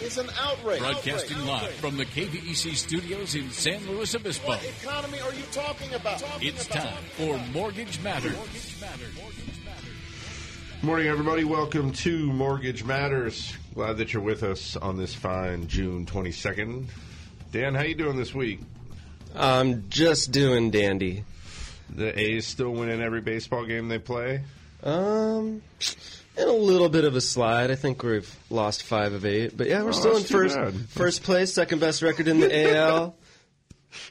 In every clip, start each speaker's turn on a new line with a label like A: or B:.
A: is an outrage.
B: Broadcasting
A: Outrage.
B: live
A: Outrage.
B: from the KVEC studios in San Luis Obispo.
A: What economy are you talking about? Talking
B: It's
A: about-
B: time for Mortgage Matters.
C: Good Morning, everybody. Welcome to Mortgage Matters. Glad that you're with us on this fine June 22nd. Dan, how you doing this week?
D: I'm just doing dandy.
C: The A's still winning every baseball game they play.
D: Um, in a little bit of a slide. I think we've lost five of eight, but yeah, we're still in
C: Oh, that's too
D: first
C: bad.
D: first place, second best record in the AL.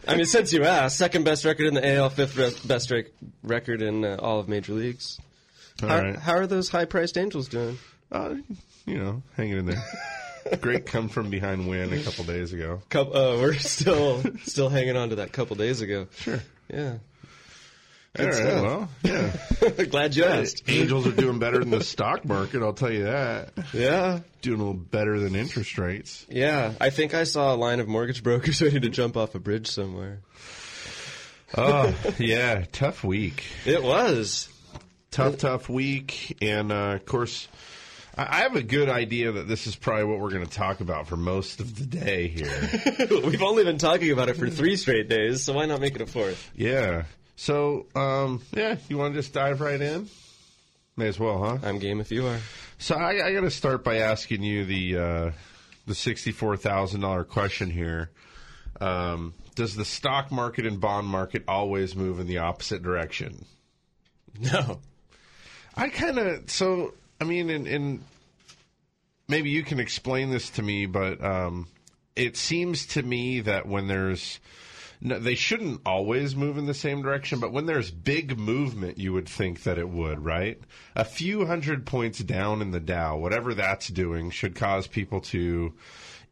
D: I mean, since you asked, second best record in the AL, fifth best rec- record in uh, all of major leagues.
C: All
D: how,
C: right.
D: how are those high-priced Angels doing?
C: Uh, you know, hanging in there. Great come from behind win a couple days ago.
D: Coup uh, we're still still hanging on to that couple days ago.
C: Sure.
D: Yeah,
C: All right.
D: stuff.
C: Well, yeah.
D: glad you asked.
C: Angels are doing better than the stock market. I'll tell you that.
D: Yeah,
C: Doing a little better than interest rates.
D: yeah. I think I saw a line of mortgage brokers ready to jump off a bridge somewhere.
C: Oh, yeah. Tough week.
D: It was.
C: tough, tough week, and uh, of course, I I have a good idea that this is probably what we're going to talk about for most of the day here.
D: We've only been talking about it for three straight days, so why not make it a fourth?
C: yeah. So, um, yeah, you want to just dive right in? May as well, huh?
D: I'm game if you are.
C: So I, I got to start by asking you the uh, the sixty four thousand dollar question here. Um, does the stock market and bond market always move in the opposite direction?
D: No.
C: I kind of so I mean, and, and maybe you can explain this to me, but um, it seems to me that when there's no, they shouldn't always move in the same direction, but when there's big movement, you would think that it would, right? A few hundred points down in the Dow, whatever that's doing, should cause people to,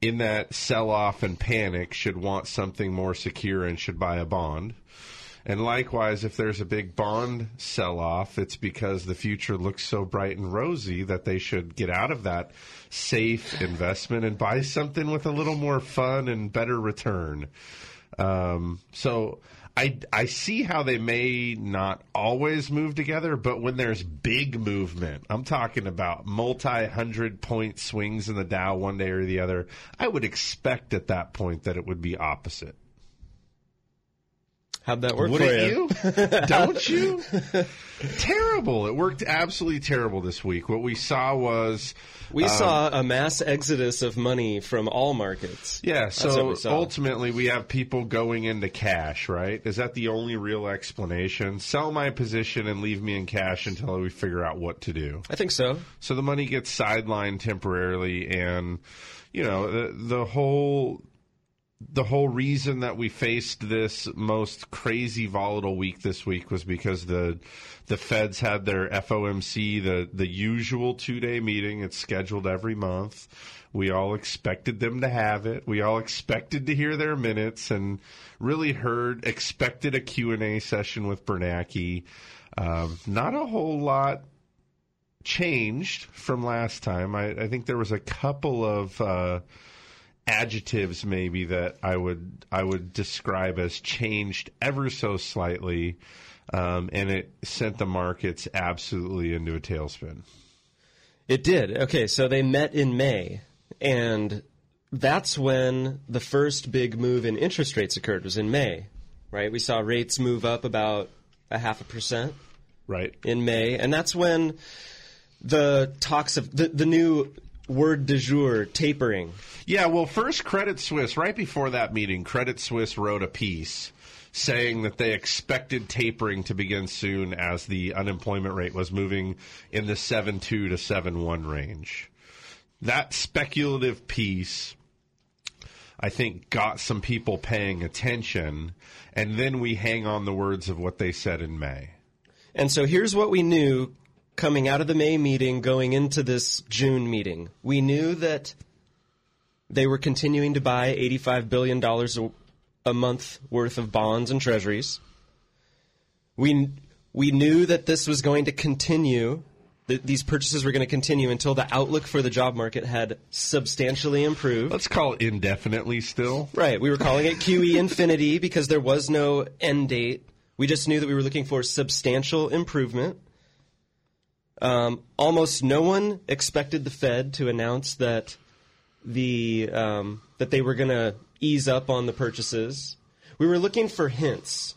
C: in that sell off and panic, should want something more secure and should buy a bond. And likewise, if there's a big bond sell off, it's because the future looks so bright and rosy that they should get out of that safe investment and buy something with a little more fun and better return. Um, so I, I see how they may not always move together, but when there's big movement, I'm talking about multi hundred point swings in the Dow one day or the other, I would expect at that point that it would be opposite.
D: How'd that work
C: Wouldn't
D: for you?
C: you? Don't you? terrible. It worked absolutely terrible this week. What we saw was
D: We um, saw a mass exodus of money from all markets.
C: yeah,
D: what
C: so
D: we saw.
C: ultimately we have people going into cash, right? Is that the only real explanation? Sell my position and leave me in cash until we figure out what to do.
D: I think so.
C: So the money gets sidelined temporarily, and you know the the whole the whole reason that we faced this most crazy volatile week this week was because the the Feds had their FOMC the the usual two day meeting. It's scheduled every month. We all expected them to have it. We all expected to hear their minutes and really heard expected a Q and A session with Bernanke. Um, not a whole lot changed from last time. I, I think there was a couple of uh, adjectives maybe that I would I would describe as changed ever so slightly, um, and it sent the markets absolutely into a tailspin.
D: It did. Okay, so they met in May, and that's when the first big move in interest rates occurred. Was in May, right? We saw rates move up about a half a percent
C: Right.
D: in May, and that's when the talks of the, the new word du jour tapering.
C: Yeah, well, first Credit Suisse, right before that meeting, Credit Suisse wrote a piece saying that they expected tapering to begin soon as the unemployment rate was moving in the 7.2 to 7.1 range. That speculative piece, I think, got some people paying attention, and then we hang on the words of what they said in May.
D: And so here's what we knew coming out of the May meeting, going into this June meeting. We knew that they were continuing to buy $85 billion a, a month worth of bonds and treasuries. We, we knew that this was going to continue. That these purchases were going to continue until the outlook for the job market had substantially improved.
C: Let's call it indefinitely still.
D: Right. We were calling it QE infinity because there was no end date. We just knew that we were looking for substantial improvement. Um, almost no one expected the Fed to announce that the um, that they were going to ease up on the purchases. We were looking for hints,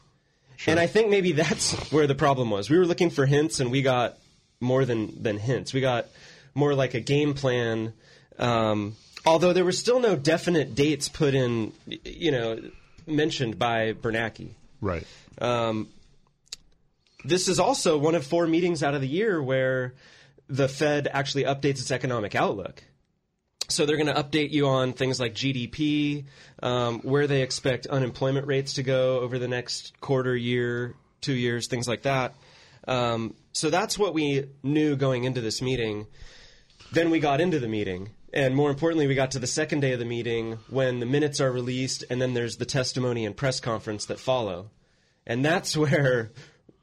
D: and I think maybe that's where the problem was. We were looking for hints, and we got more than than hints. We got more like a game plan. Um, although there were still no definite dates put in, you know, mentioned by Bernanke.
C: Right.
D: Um, this is also one of four meetings out of the year where the Fed actually updates its economic outlook. So they're going to update you on things like GDP, um, where they expect unemployment rates to go over the next quarter, year, two years, things like that. Um, so that's what we knew going into this meeting. Then we got into the meeting. And more importantly, we got to the second day of the meeting when the minutes are released, and then there's the testimony and press conference that follow. And that's where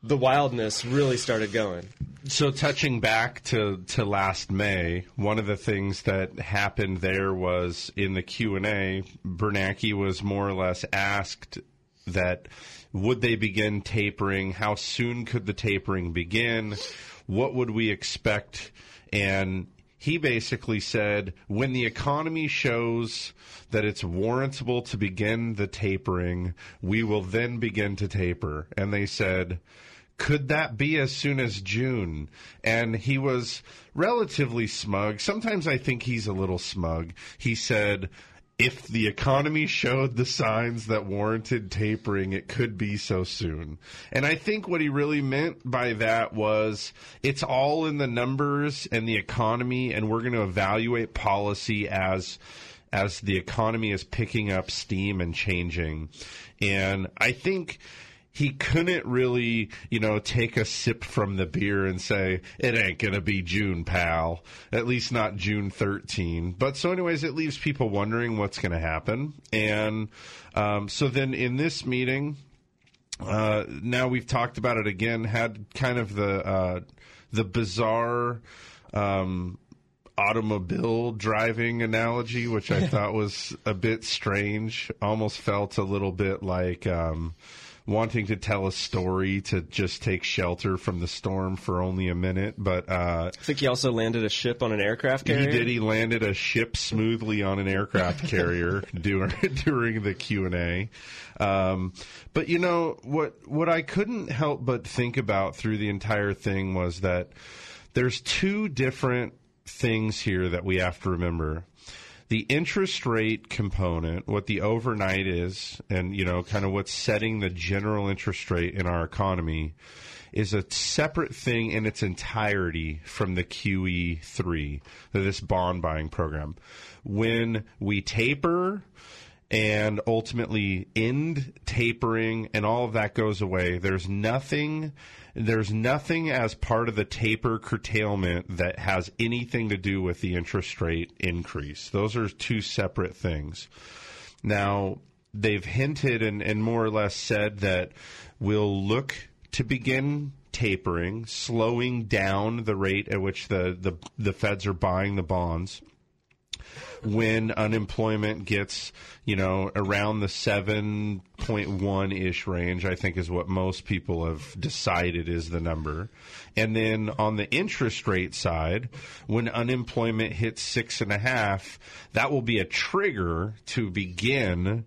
D: the wildness really started going.
C: So touching back to, to last May, one of the things that happened there was in the Q and A, Bernanke was more or less asked that would they begin tapering? How soon could the tapering begin? What would we expect? And he basically said when the economy shows that it's warrantable to begin the tapering, we will then begin to taper. And they said, could that be as soon as June? And he was relatively smug. Sometimes I think he's a little smug. He said, if the economy showed the signs that warranted tapering, it could be so soon. And I think what he really meant by that was it's all in the numbers and the economy, and we're going to evaluate policy as as the economy is picking up steam and changing. And I think he couldn't really, you know, take a sip from the beer and say, it ain't going to be June, pal. At least not June 13. But so, anyways, it leaves people wondering what's going to happen. And um, so then in this meeting, uh, now we've talked about it again, had kind of the, uh, the bizarre. Um, automobile driving analogy, which I thought was a bit strange. Almost felt a little bit like um, wanting to tell a story to just take shelter from the storm for only a minute. But uh,
D: I think he also landed a ship on an aircraft carrier.
C: he did. He landed a ship smoothly on an aircraft carrier during during the Q and A. Um, but you know what? What I couldn't help but think about through the entire thing was that there's two different things here that we have to remember the interest rate component, what the overnight is, and you know, kind of what's setting the general interest rate in our economy, is a separate thing in its entirety from the QE3, this bond buying program. When we taper and ultimately end tapering and all of that goes away, there's nothing there's nothing as part of the taper curtailment that has anything to do with the interest rate increase. Those are two separate things. Now, they've hinted and, and more or less said that we'll look to begin tapering, slowing down the rate at which the, the, the feds are buying the bonds when unemployment gets, you know, around the 7.1 ish range, I think is what most people have decided is the number. And then on the interest rate side, when unemployment hits six and a half, that will be a trigger to begin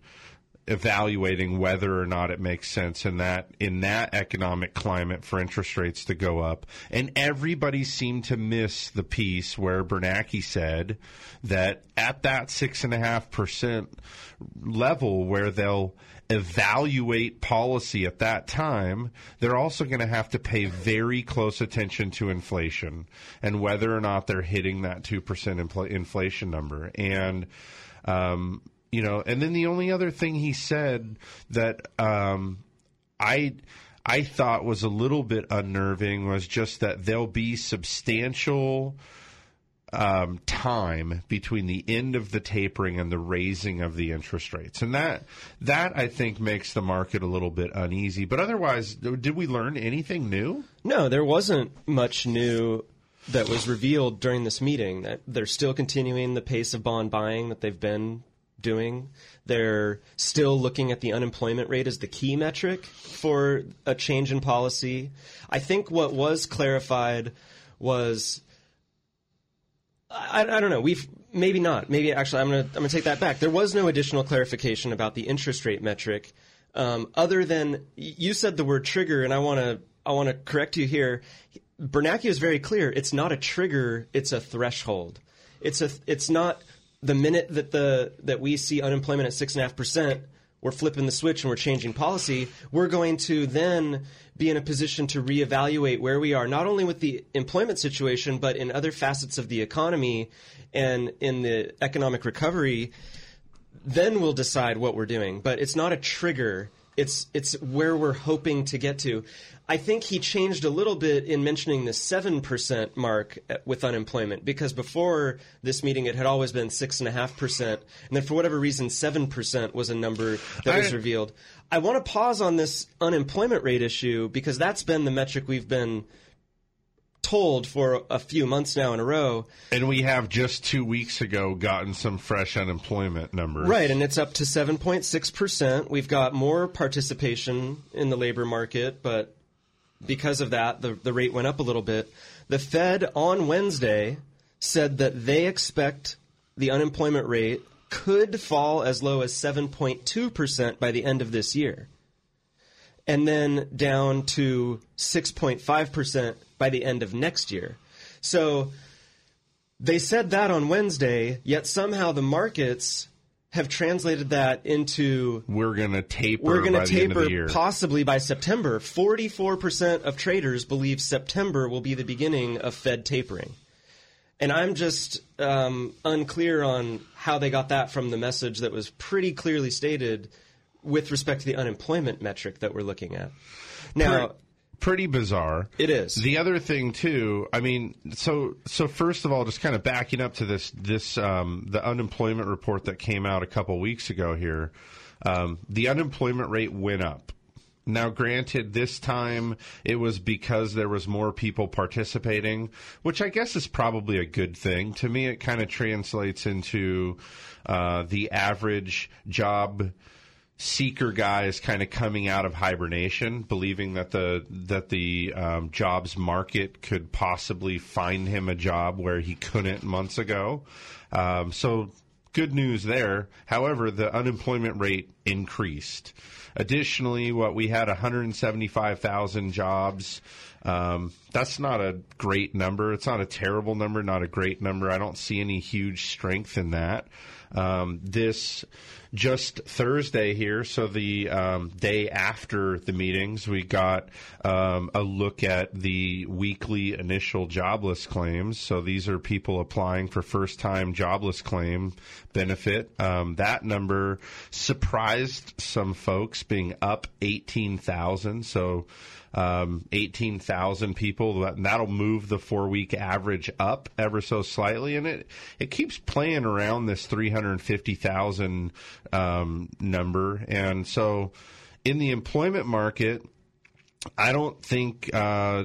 C: evaluating whether or not it makes sense in that in that economic climate for interest rates to go up. And everybody seemed to miss the piece where Bernanke said that at that six and a half percent level where they'll evaluate policy at that time, they're also going to have to pay very close attention to inflation and whether or not they're hitting that 2% infl- inflation number. And, um, you know, and then the only other thing he said that um, I I thought was a little bit unnerving was just that there'll be substantial um, time between the end of the tapering and the raising of the interest rates, and that that I think makes the market a little bit uneasy. But otherwise, did we learn anything new?
D: No, there wasn't much new that was revealed during this meeting. That they're still continuing the pace of bond buying that they've been doing. They're still looking at the unemployment rate as the key metric for a change in policy. I think what was clarified was I, I, don't know. We've maybe not. Maybe actually, I'm gonna I'm gonna take that back. There was no additional clarification about the interest rate metric, um, other than you said the word trigger, and I want to I want to correct you here. Bernanke is very clear. It's not a trigger. It's a threshold. It's a it's not the minute that the that we see unemployment at six and a half percent we're flipping the switch and we're changing policy, we're going to then be in a position to reevaluate where we are, not only with the employment situation, but in other facets of the economy and in the economic recovery. Then we'll decide what we're doing. But it's not a trigger. It's it's where we're hoping to get to. I think he changed a little bit in mentioning the 7% mark uh, with unemployment because before this meeting it had always been 6.5%. And then for whatever reason, 7% was a number that was revealed. I want to pause on this unemployment rate issue because that's been the metric we've been told for a few months now in a row.
C: And we have just two weeks ago gotten some fresh unemployment numbers.
D: Right, and it's up to 7.6%. We've got more participation in the labor market, but because of that, the, the rate went up a little bit. The Fed on Wednesday said that they expect the unemployment rate could fall as low as 7.2% by the end of this year, and then down to 6.5% by the end of next year. So they said that on Wednesday, yet somehow the markets have translated that into
C: we're going to taper.
D: We're going to
C: taper
D: possibly by September. Forty-four percent of traders believe September will be the beginning of Fed tapering, and I'm just um, unclear on how they got that from the message that was pretty clearly stated with respect to the unemployment metric that we're looking at. Now,
C: pretty bizarre.
D: It is.
C: The other thing too, I mean, so so first of all, just kind of backing up to this this um, the unemployment report that came out a couple weeks ago here, um, the unemployment rate went up. Now, granted, this time it was because there was more people participating, which I guess is probably a good thing. To me, it kind of translates into uh, the average job seeker guy is kind of coming out of hibernation, believing that the that the um, jobs market could possibly find him a job where he couldn't months ago. Um, so good news there. However, the unemployment rate increased. Additionally, what we had 175,000 jobs. Um, that's not a great number. It's not a terrible number, not a great number. I don't see any huge strength in that. Um, this just Thursday here, so the um, day after the meetings, we got um, a look at the weekly initial jobless claims. So these are people applying for first time jobless claim benefit. Um, that number surprised some folks, being up 18,000. So um, 18,000 people. That'll move the four week average up ever so slightly. And it, it keeps playing around this 350,000 um, number. And so in the employment market, I don't think uh,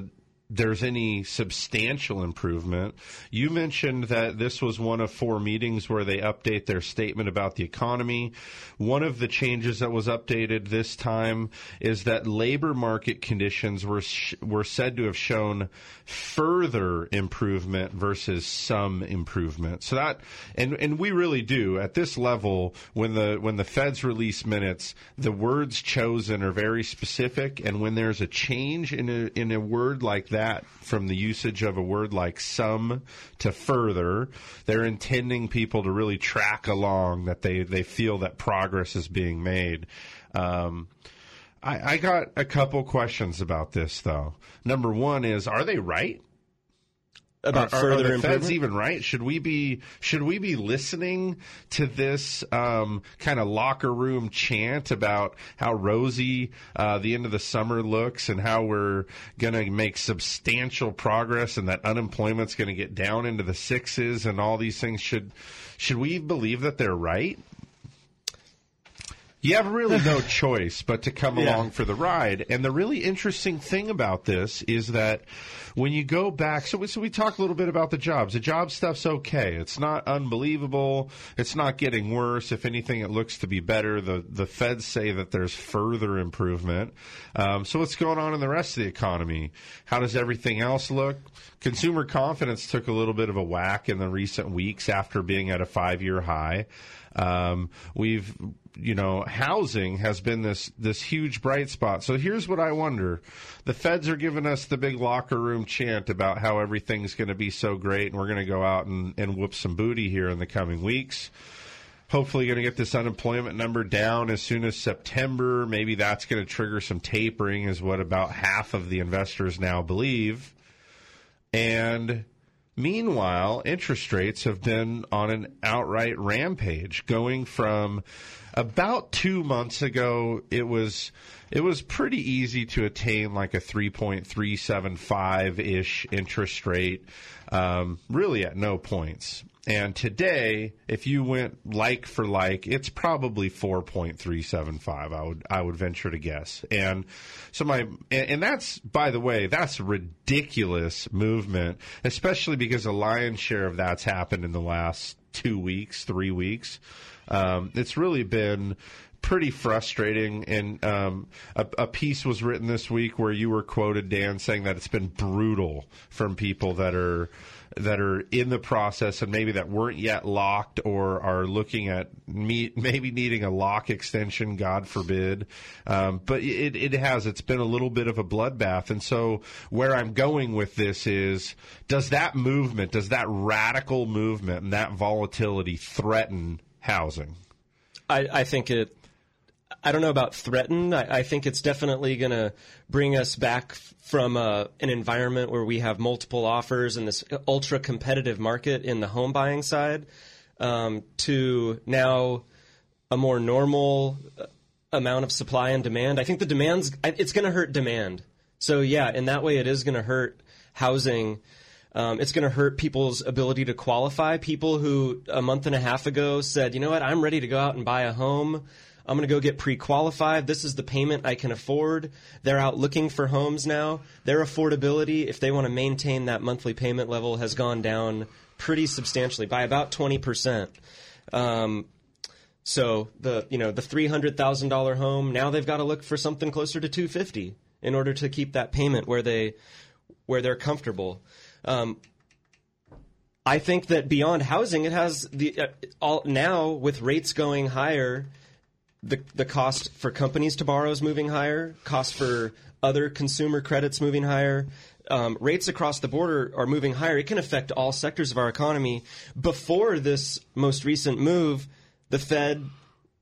C: there's any substantial improvement. You mentioned that this was one of four meetings where they update their statement about the economy. One of the changes that was updated this time is that labor market conditions were sh- were said to have shown further improvement versus some improvement. So that and and we really do at this level when the when the Feds release minutes, the words chosen are very specific and when there's a change in a in a word like that that from the usage of a word like some to further. They're intending people to really track along that they, they feel that progress is being made. Um, I, I got a couple questions about this, though. Number one is, are they right?
D: About
C: are,
D: further
C: are the
D: improvement.
C: feds even right? Should we be should we be listening to this um, kind of locker room chant about how rosy uh, the end of the summer looks and how we're going to make substantial progress and that unemployment's going to get down into the sixes and all these things? Should should we believe that they're right? You have really no choice but to come
D: Yeah.
C: along for the ride. And the really interesting thing about this is that when you go back, so we, so we talk a little bit about the jobs. The job stuff's okay. It's not unbelievable. It's not getting worse. If anything, it looks to be better. The the feds say that there's further improvement. Um, so what's going on in the rest of the economy? How does everything else look? Consumer confidence took a little bit of a whack in the recent weeks after being at a five year high. Um, we've you know, housing has been this this huge bright spot. So here's what I wonder: the feds are giving us the big locker room chant about how everything's going to be so great, and we're going to go out and, and whoop some booty here in the coming weeks. Hopefully, going to get this unemployment number down as soon as September. Maybe that's going to trigger some tapering, is what about half of the investors now believe. And Meanwhile, interest rates have been on an outright rampage, going from about two months ago. It was it was pretty easy to attain like a three point three seven five ish interest rate, um, really at no points. And today, if you went like for like, it's probably four point three seven five. I would I would venture to guess. And so my and that's by the way, that's ridiculous movement, especially because a lion's share of that's happened in the last two weeks, three weeks. Um, it's really been pretty frustrating. And um, a, a piece was written this week where you were quoted, Dan, saying that it's been brutal from people that are that are in the process and maybe that weren't yet locked or are looking at me, maybe needing a lock extension, God forbid. Um, but it, it has. It's been a little bit of a bloodbath. And so where I'm going with this is, does that movement, does that radical movement and that volatility threaten housing?
D: I, I think it. I don't know about threaten. I, I think it's definitely going to bring us back from uh, an environment where we have multiple offers and this ultra competitive market in the home buying side um, to now a more normal uh, amount of supply and demand. I think the demand's it's going to hurt demand. So yeah, in that way, it is going to hurt housing. Um, it's going to hurt people's ability to qualify. People who a month and a half ago said, you know what, I'm ready to go out and buy a home. I'm going to go get pre qualified. This is the payment I can afford. They're out looking for homes now. Their affordability, if they want to maintain that monthly payment level, has gone down pretty substantially by about 20%. Um, so the you know the three hundred thousand dollar home now they've got to look for something closer to two fifty in order to keep that payment where they where they're comfortable. Um, I think that beyond housing, it has the uh, all now with rates going higher, the the cost for companies to borrow is moving higher. Cost for other consumer credits moving higher. Um, rates across the border are moving higher. It can affect all sectors of our economy. Before this most recent move, the Fed,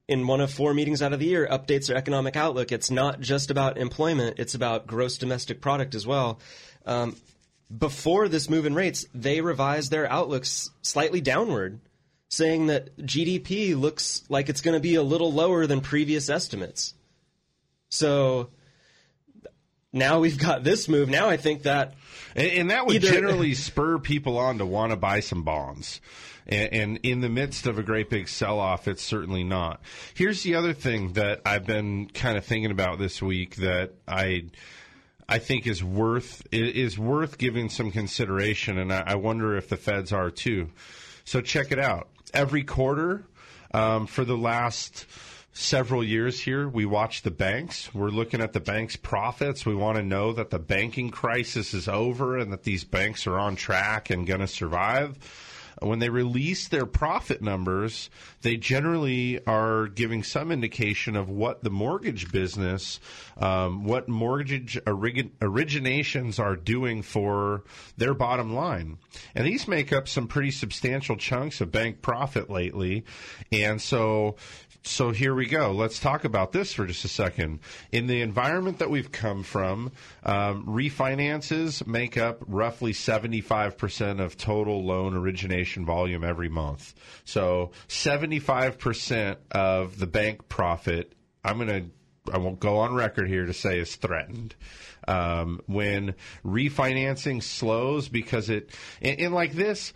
D: in one of four meetings out of the year, updates their economic outlook. It's not just about employment; it's about gross domestic product as well. Um, before this move in rates, they revised their outlooks slightly downward, saying that GDP looks like it's going to be a little lower than previous estimates. So now we've got this move. Now I think that
C: And, and that would
D: Either-
C: generally spur people on to want to buy some bonds. And, and in the midst of a great big sell off, it's certainly not. Here's the other thing that I've been kind of thinking about this week that I. I think is worth is worth giving some consideration, and I, wonder if the feds are too. So check it out. Every quarter um, for the last several years here, we watch the banks. We're looking at the banks' profits. We want to know that the banking crisis is over and that these banks are on track and going to survive when they release their profit numbers, they generally are giving some indication of what the mortgage business, um, what mortgage orig- originations are doing for their bottom line. And these make up some pretty substantial chunks of bank profit lately. And so so here we go. Let's talk about this for just a second. In the environment that we've come from, um, refinances make up roughly 75% of total loan origination volume every month. So 75% of the bank profit, I'm going to I won't go on record here to say is threatened. Um, when refinancing slows because it, and like this,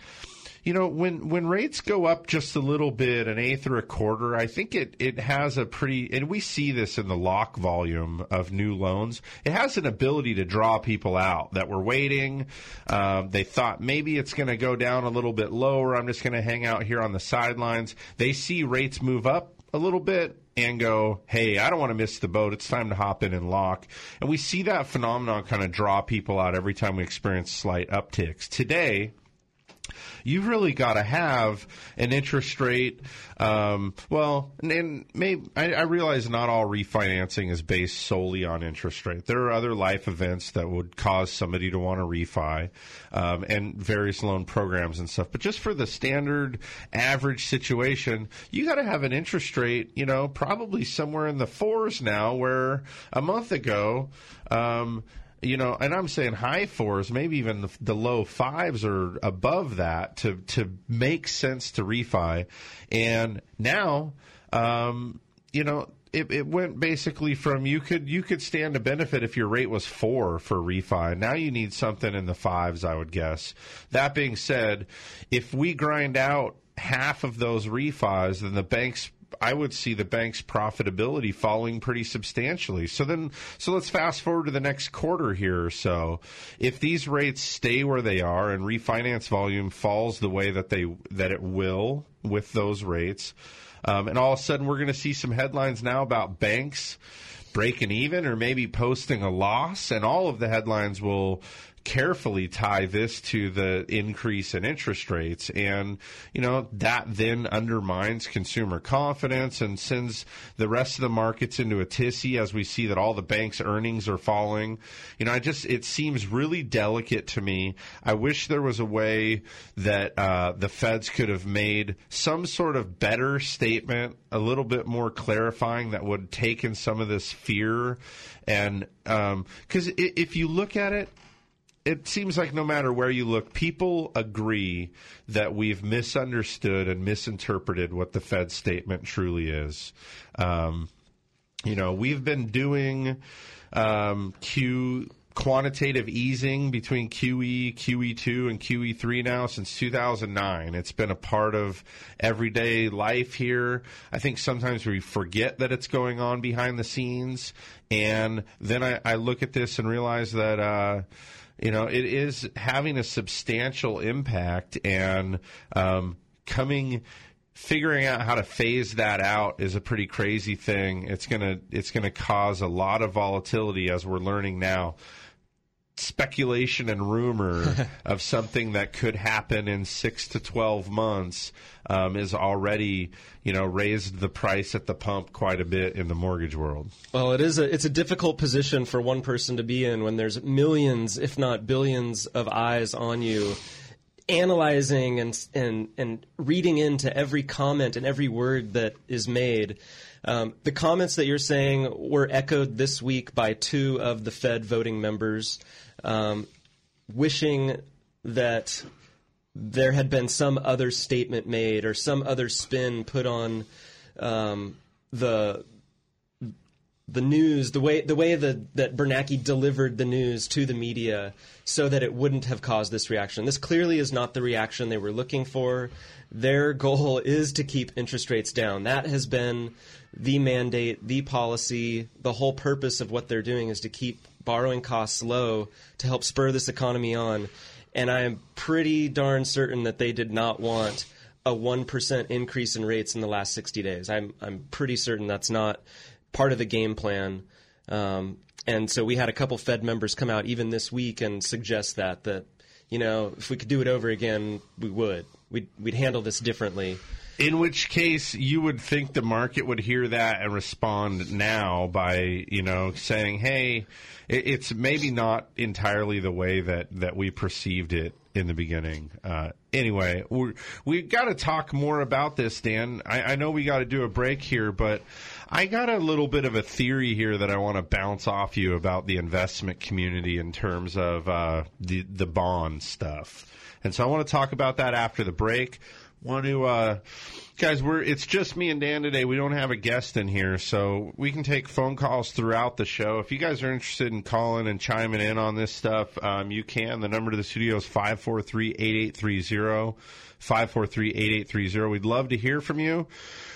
C: you know, when when rates go up just a little bit, an eighth or a quarter, I think it it has a pretty, and we see this in the lock volume of new loans. It has an ability to draw people out that were waiting. Um, they thought maybe it's going to go down a little bit lower. I'm just going to hang out here on the sidelines. They see rates move up a little bit and go, hey, I don't want to miss the boat. It's time to hop in and lock. And we see that phenomenon kind of draw people out every time we experience slight upticks. Today, you've really got to have an interest rate. Um, well, and, and maybe I, I, realize not all refinancing is based solely on interest rate. There are other life events that would cause somebody to want to refi, um, and various loan programs and stuff. But just for the standard average situation, you got to have an interest rate. You know, probably somewhere in the fours now, where a month ago. Um, you know, and I'm saying high fours, maybe even the, the, low fives or above that to to make sense to refi. And now, um, you know, it, it went basically from you could you could stand to benefit if your rate was four for refi. Now you need something in the fives, I would guess. That being said, if we grind out half of those refis, then the banks I would see the bank's profitability falling pretty substantially. So then, so let's fast forward to the next quarter here or so. If these rates stay where they are and refinance volume falls the way that they that it will with those rates, um, and all of a sudden we're going to see some headlines now about banks breaking even or maybe posting a loss, and all of the headlines will carefully tie this to the increase in interest rates. And, you know, that then undermines consumer confidence and sends the rest of the markets into a tizzy as we see that all the banks' earnings are falling. You know, I just, it seems really delicate to me. I wish there was a way that uh, the feds could have made some sort of better statement, a little bit more clarifying that would take in some of this fear. And because um, if you look at it, it seems like no matter where you look, people agree that we've misunderstood and misinterpreted what the Fed statement truly is. Um, you know, we've been doing um, Q quantitative easing between QE, QE2, and QE3 now since 2009. It's been a part of everyday life here. I think sometimes we forget that it's going on behind the scenes. And then I, I look at this and realize that. Uh, you know, it is having a substantial impact and um, coming figuring out how to phase that out is a pretty crazy thing. It's gonna it's gonna cause a lot of volatility as we're learning now speculation and rumor of something that could happen in six to 12 months um, is already, you know, raised the price at the pump quite a bit in the mortgage world.
D: Well, it is a, it's a difficult position for one person to be in when there's millions, if not billions, of eyes on you analyzing and and and reading into every comment and every word that is made. Um, the comments that you're saying were echoed this week by two of the Fed voting members um, wishing that there had been some other statement made or some other spin put on um, the the news, the way the way that that Bernanke delivered the news to the media, so that it wouldn't have caused this reaction. This clearly is not the reaction they were looking for. Their goal is to keep interest rates down. That has been the mandate, the policy, the whole purpose of what they're doing is to keep borrowing costs low to help spur this economy on. And I am pretty darn certain that they did not want a 1% increase in rates in the last 60 days. I'm, I'm pretty certain that's not part of the game plan. Um, and so we had a couple Fed members come out even this week and suggest that, that, you know, if we could do it over again, we would. We'd, we'd handle this differently.
C: In which case, you would think the market would hear that and respond now by, you know, saying, "Hey, it's maybe not entirely the way that that we perceived it in the beginning." Uh, anyway, we got to talk more about this, Dan. I, I know we got to do a break here, but I got a little bit of a theory here that I want to bounce off you about the investment community in terms of uh, the the bond stuff, and so I want to talk about that after the break want to uh, guys we're it's just me and dan today. We don't have a guest in here so we can take phone calls throughout the show. If you guys are interested in calling and chiming in on this stuff um, you can. The number to the studio is 543-8830 543-8830 we'd love to hear from you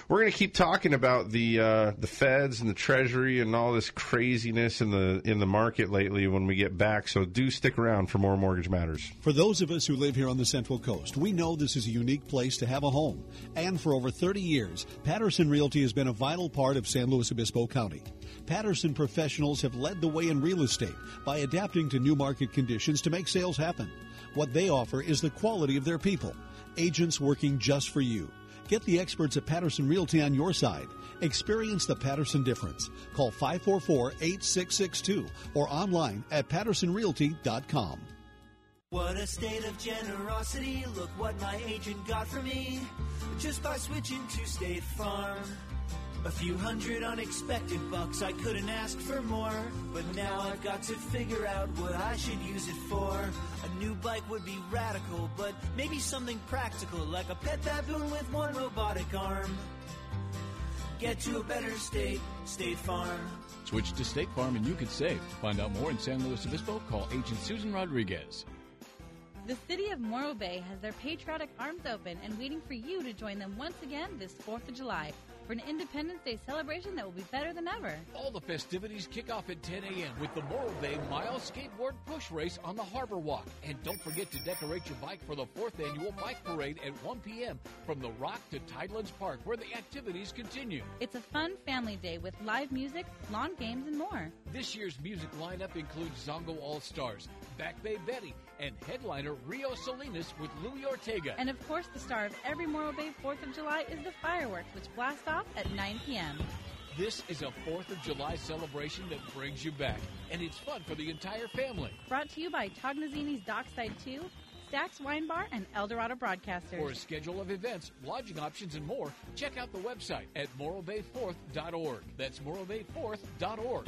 C: we're going to keep talking about the uh, the feds and the treasury and all this craziness in the in the market lately when we get back. So do stick around for more mortgage matters.
E: For those of us who live here on the Central Coast, we know this is a unique place to have a home. And for over 30 years, Patterson Realty has been a vital part of San Luis Obispo County. Patterson professionals have led the way in real estate by adapting to new market conditions to make sales happen. What they offer is the quality of their people, agents working just for you. Get the experts at Patterson Realty on your side. Experience the Patterson difference. Call 544 8662 or online at pattersonrealty.com.
F: What a state of generosity. Look what my agent got for me just by switching to State Farm. A few hundred unexpected bucks, I couldn't ask for more. But now I've got to figure out what I should use it for. A new bike would be radical, but maybe something practical, like a pet baboon with one robotic arm. Get to a better state, State Farm.
B: Switch to State Farm and you could save. Find out more in San Luis Obispo. Call Agent Susan Rodriguez.
G: The city of Morro Bay has their patriotic arms open and waiting for you to join them once again this 4th of July for an Independence Day celebration that will be better than ever.
B: All the festivities kick off at 10 a.m. with the Morro Bay Mile Skateboard Push Race on the Harbor Walk. And don't forget to decorate your bike for the fourth annual Bike Parade at 1 p.m. from the Rock to Tidelands Park, where the activities continue.
G: It's a fun family day with live music, lawn games, and more.
B: This year's music lineup includes Zongo All Stars, Back Bay Betty, and headliner Rio Salinas with Louis Ortega.
G: And of course, the star of every Morro Bay 4th of July is the fireworks, which blast off at 9 p.m.
B: This is a 4th of July celebration that brings you back, and it's fun for the entire family.
G: Brought to you by Tognazzini's Dockside 2, Stacks Wine Bar, and Eldorado Broadcasters.
B: For a schedule of events, lodging options, and more, check out the website at morrobay4th.org. That's morrobay4th.org.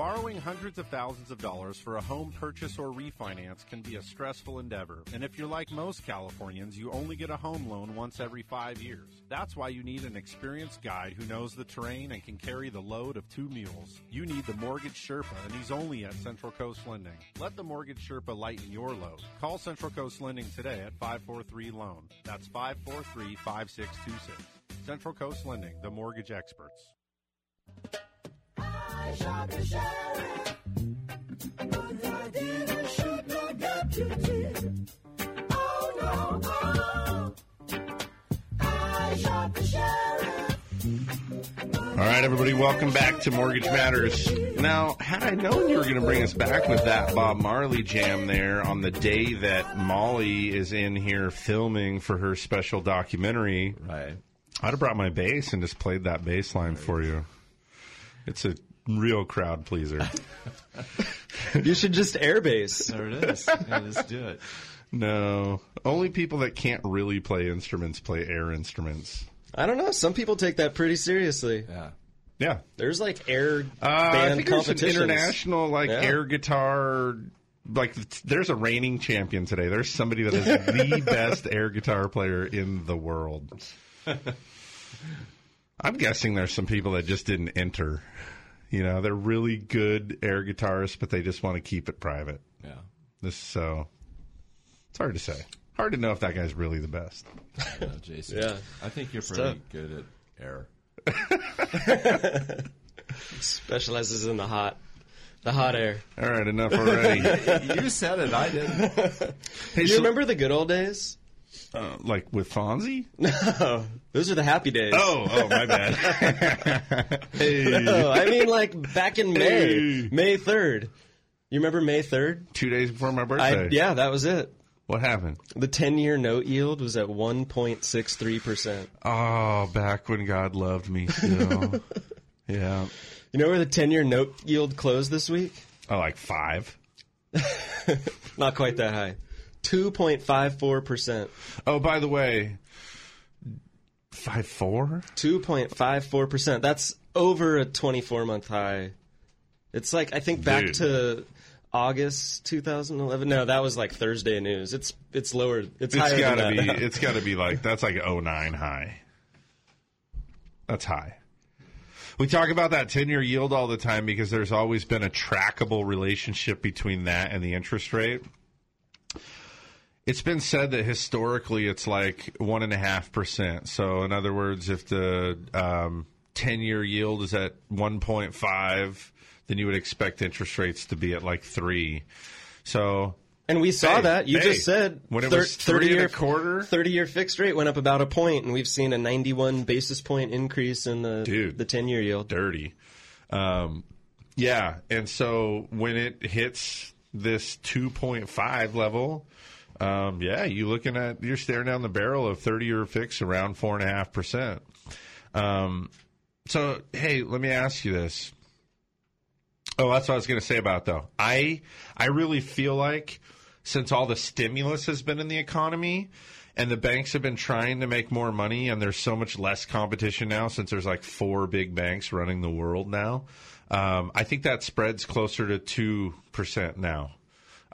H: Borrowing hundreds of thousands of dollars for a home purchase or refinance can be a stressful endeavor. And if you're like most Californians, you only get a home loan once every five years. That's why you need an experienced guide who knows the terrain and can carry the load of two mules. You need the Mortgage Sherpa, and he's only at Central Coast Lending. Let the Mortgage Sherpa lighten your load. Call Central Coast Lending today at 543 Loan. That's 543 5626. Central Coast Lending, the mortgage experts.
C: All right, everybody, welcome back to Mortgage Matters. Now, had I known you were going to bring us back with that Bob Marley jam there on the day that Molly is in here filming for her special documentary,
I: right?
C: I'd have brought my bass and just played that bass line for you. It's a real crowd pleaser.
D: you should just airbase.
I: There it is. Yeah, just do it.
C: No, only people that can't really play instruments play air instruments.
D: I don't know. Some people take that pretty seriously.
I: Yeah.
C: Yeah.
D: There's like air
C: Uh,
D: band
C: I think there's an international like
D: Yeah.
C: air guitar. Like there's a reigning champion today. There's somebody that is the best air guitar player in the world. I'm guessing there's some people that just didn't enter. You know, they're really good air guitarists, but they just want to keep it private.
I: Yeah.
C: This so It's hard to say. Hard to know if that guy's really the best.
I: Jason.
D: Yeah.
I: I think you're pretty
D: tough.
I: good at air.
D: Specializes in the hot, the hot air.
C: All right, enough already.
I: you said it. I didn't.
C: Hey,
D: you
C: so-
D: remember the good old days?
C: Uh, like with Fonzie?
D: No, those are the happy days.
C: Oh, oh, my bad. hey.
D: No, I mean like back in May, May third. You remember May third?
C: Two days before my birthday.
D: I, yeah, that was it.
C: What happened?
D: The ten-year note yield was at one point six three percent.
C: Oh, back when God loved me still. yeah.
D: You know where the ten-year note yield closed this week?
C: Oh, like five.
D: Not quite that high. Two point five four percent.
C: Oh, by the way, five four.
D: Two point five four percent. That's over a twenty-four month high. It's like I think back
C: Dude.
D: to August 2011. No, that was like Thursday news. It's it's lower. It's,
C: It's
D: higher
C: gotta
D: than
C: be.
D: that.
C: It's gotta be like that's like 09 high. That's high. We talk about that 10 year yield all the time because there's always been a trackable relationship between that and the interest rate. It's been said that historically it's like one and a half percent. So, in other words, if the um, 10 year yield is at 1.5, then you would expect interest rates to be at like three. So,
D: And we saw
C: Hey,
D: that. You
C: hey,
D: just said
C: when it
D: thir-
C: was three and
D: year
C: a quarter?
D: 30 year fixed rate went up about a point, and we've seen a 91 basis point increase in the
C: Dude.
D: the 10 year yield.
C: dirty. Um, yeah, and so when it hits this 2.5 level, um, yeah, you looking at you're staring down the barrel of 30 year fix around four and a half percent. Um, so hey, let me ask you this. Oh, that's what I was going to say about though. I I really feel like since all the stimulus has been in the economy and the banks have been trying to make more money and there's so much less competition now since there's like four big banks running the world now. Um, I think that spreads closer to two percent now.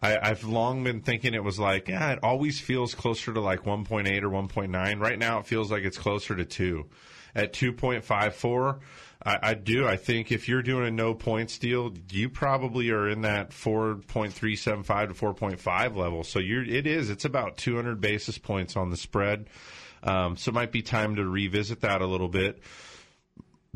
C: I, I've long been thinking it was like, yeah, it always feels closer to like 1.8 or 1.9. Right now, it feels like it's closer to two. At 2.54, I, I do. I think if you're doing a no points deal, you probably are in that 4.375 to 4.5 level. So you're, it is. It's about 200 basis points on the spread. Um, so it might be time to revisit that a little bit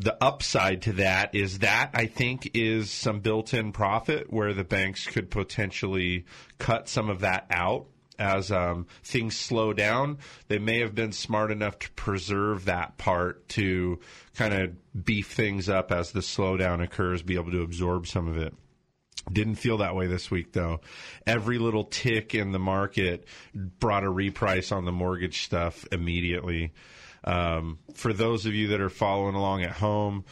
C: the upside to that is that I think is some built-in profit where the banks could potentially cut some of that out as um, things slow down. They may have been smart enough to preserve that part to kind of beef things up as the slowdown occurs, be able to absorb some of it. Didn't feel that way this week, though. Every little tick in the market brought a reprice on the mortgage stuff immediately. Um, for those of you that are following along at home,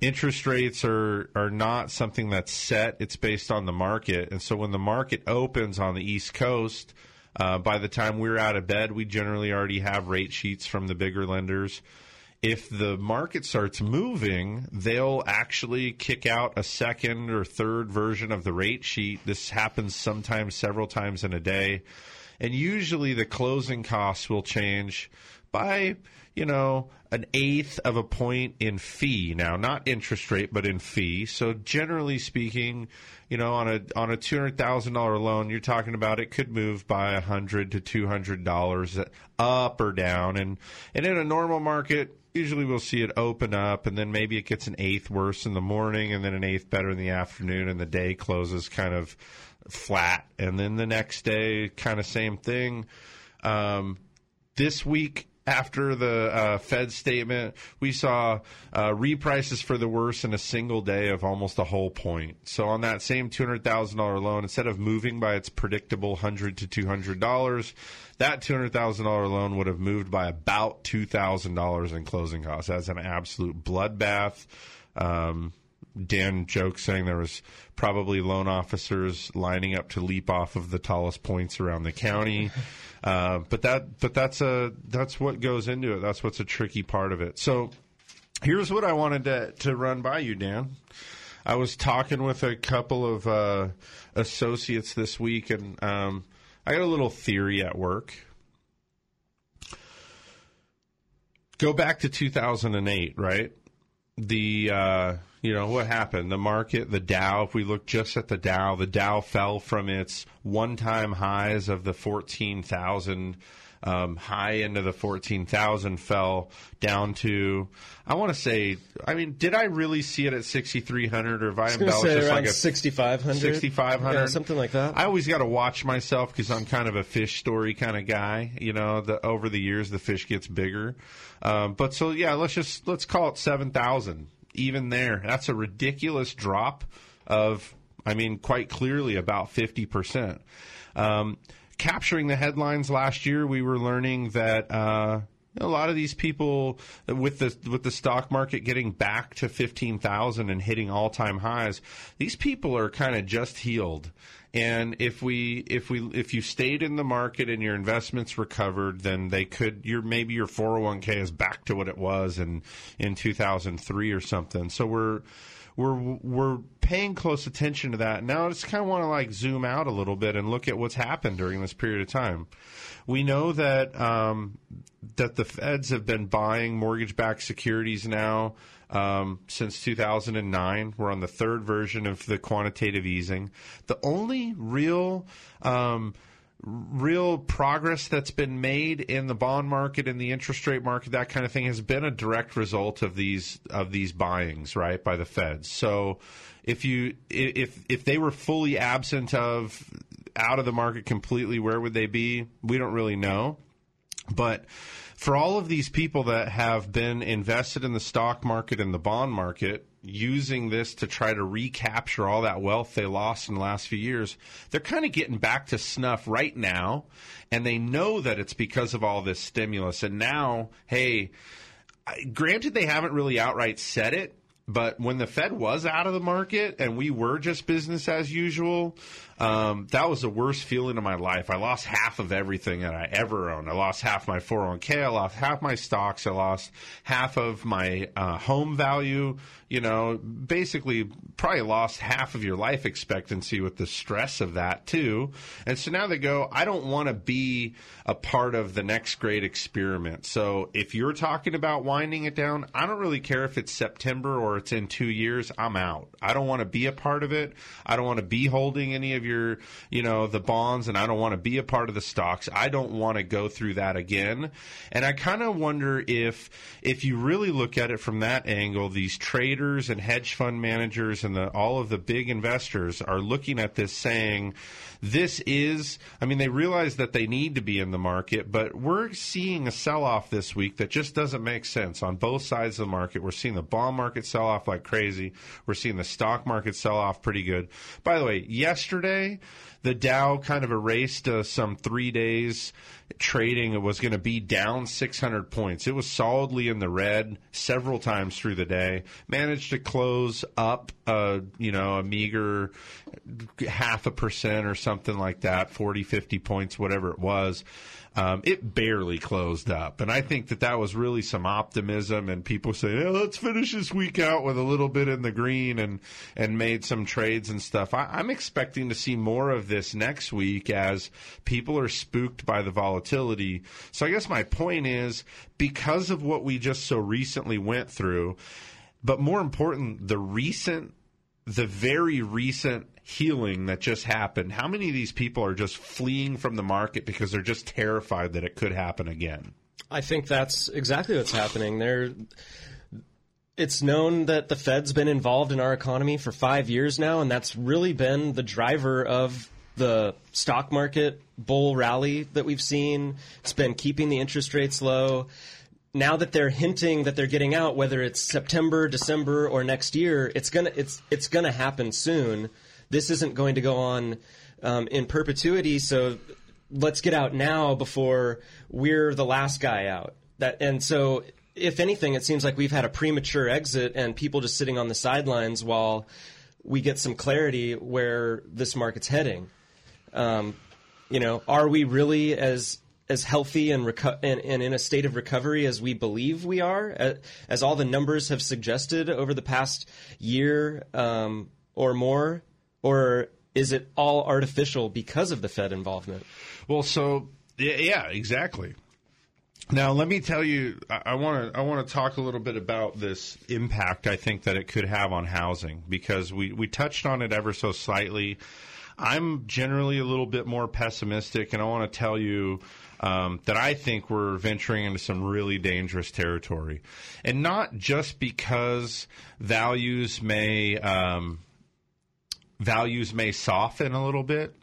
C: interest rates are are not something that's set. It's based on the market, and so when the market opens on the East Coast, uh, by the time we're out of bed, we generally already have rate sheets from the bigger lenders. If the market starts moving, they'll actually kick out a second or third version of the rate sheet. This happens sometimes several times in a day. And usually the closing costs will change by, you know, an eighth of a point in fee. Now, not interest rate, but in fee. So generally speaking, you know, on a on a two hundred thousand dollar loan, you're talking about it could move by a hundred to two hundred dollars up or down. And and in a normal market, usually we'll see it open up and then maybe it gets an eighth worse in the morning and then an eighth better in the afternoon and the day closes kind of flat and then the next day kind of same thing um, this week after the uh, Fed statement, we saw uh, reprices for the worse in a single day of almost a whole point. So on that same two hundred thousand dollar loan, instead of moving by its predictable hundred to two hundred dollars, that two hundred thousand dollar loan would have moved by about two thousand dollars in closing costs. That's an absolute bloodbath. Um, Dan jokes saying there was probably loan officers lining up to leap off of the tallest points around the county. Uh, but that but that's a that's what goes into it. That's what's a tricky part of it. So here's what I wanted to to run by you, Dan. I was talking with a couple of uh, associates this week, and um, I got a little theory at work. Go back to 2008, right? The uh, You know, what happened? The market, the Dow, if we look just at the Dow, the Dow fell from its one time highs of the 14,000 um, high into the 14,000 fell down to, I want to say, I mean, did I really see it at 6,300 or have I
D: I was
C: embellished
D: say
C: just
D: around
C: like a
D: 6,500.
C: 6,500?
D: Yeah, something like that.
C: I always got to watch myself because I'm kind of a fish story kind of guy. You know, the, over the years, the fish gets bigger. Um, but so, yeah, let's just, let's call it 7,000. Even there, that's a ridiculous drop of, I mean, quite clearly about 50%. Um, capturing the headlines last year, we were learning that uh, a lot of these people with the with the stock market getting back to fifteen thousand and hitting all time highs, these people are kind of just healed. And if we if we if you stayed in the market and your investments recovered, then they could your maybe your four hundred one k is back to what it was in in two thousand three or something. So we're we're we're paying close attention to that. Now I just kind of want to like zoom out a little bit and look at what's happened during this period of time. We know that um, that the Feds have been buying mortgage-backed securities now um, since 2009. We're on the third version of the quantitative easing. The only real um, real progress that's been made in the bond market and the interest rate market that kind of thing has been a direct result of these of these buyings right by the feds so if you if if they were fully absent of out of the market completely where would they be we don't really know but for all of these people that have been invested in the stock market and the bond market, using this to try to recapture all that wealth they lost in the last few years, they're kind of getting back to snuff right now. And they know that it's because of all this stimulus. And now, hey, granted, they haven't really outright said it. But when the Fed was out of the market and we were just business as usual, um, that was the worst feeling of my life. I lost half of everything that I ever owned. I lost half my 401k. I lost half my stocks. I lost half of my uh, home value. You know, basically, probably lost half of your life expectancy with the stress of that too. And so now they go, I don't want to be a part of the next great experiment. So if you're talking about winding it down, I don't really care if it's September or it's in two years. I'm out. I don't want to be a part of it. I don't want to be holding any of your, you know, the bonds, and I don't want to be a part of the stocks. I don't want to go through that again. And I kind of wonder if, if you really look at it from that angle, these traders and hedge fund managers and the, all of the big investors are looking at this saying, this is, I mean, they realize that they need to be in the market, but we're seeing a sell off this week that just doesn't make sense on both sides of the market. We're seeing the bond market sell off like crazy. We're seeing the stock market sell off pretty good. By the way, yesterday, the Dow kind of erased uh, some three days trading. It was going to be down 600 points. It was solidly in the red several times through the day. Managed to close up, uh, you know, a meager half a percent or something like that, 40, 50 points, whatever it was. Um, it barely closed up. And I think that that was really some optimism and people saying, hey, let's finish this week out with a little bit in the green and, and made some trades and stuff. I, I'm expecting to see more of this next week as people are spooked by the volatility. So I guess my point is because of what we just so recently went through, but more important, the recent, the very recent healing that just happened, how many of these people are just fleeing from the market because they're just terrified that it could happen again?
D: I think that's exactly what's happening. There, it's known that the Fed's been involved in our economy for five years now, and that's really been the driver of the stock market bull rally that we've seen. It's been keeping the interest rates low. Now that they're hinting that they're getting out, whether it's September, December, or next year, it's gonna it's it's gonna happen soon. This isn't going to go on um, in perpetuity. So let's get out now before we're the last guy out. That and so if anything, it seems like we've had a premature exit and people just sitting on the sidelines while we get some clarity where this market's heading. Um, you know, are we really as as healthy and, reco- and, and in a state of recovery as we believe we are, as, all the numbers have suggested over the past year um, or more, or is it all artificial because of the Fed involvement?
C: Well, so yeah, yeah exactly. Now, let me tell you, I want to I want to talk a little bit about this impact I think that it could have on housing because we we touched on it ever so slightly. I'm generally a little bit more pessimistic, and I want to tell you um, that I think we're venturing into some really dangerous territory, and not just because values may um, values may soften a little bit.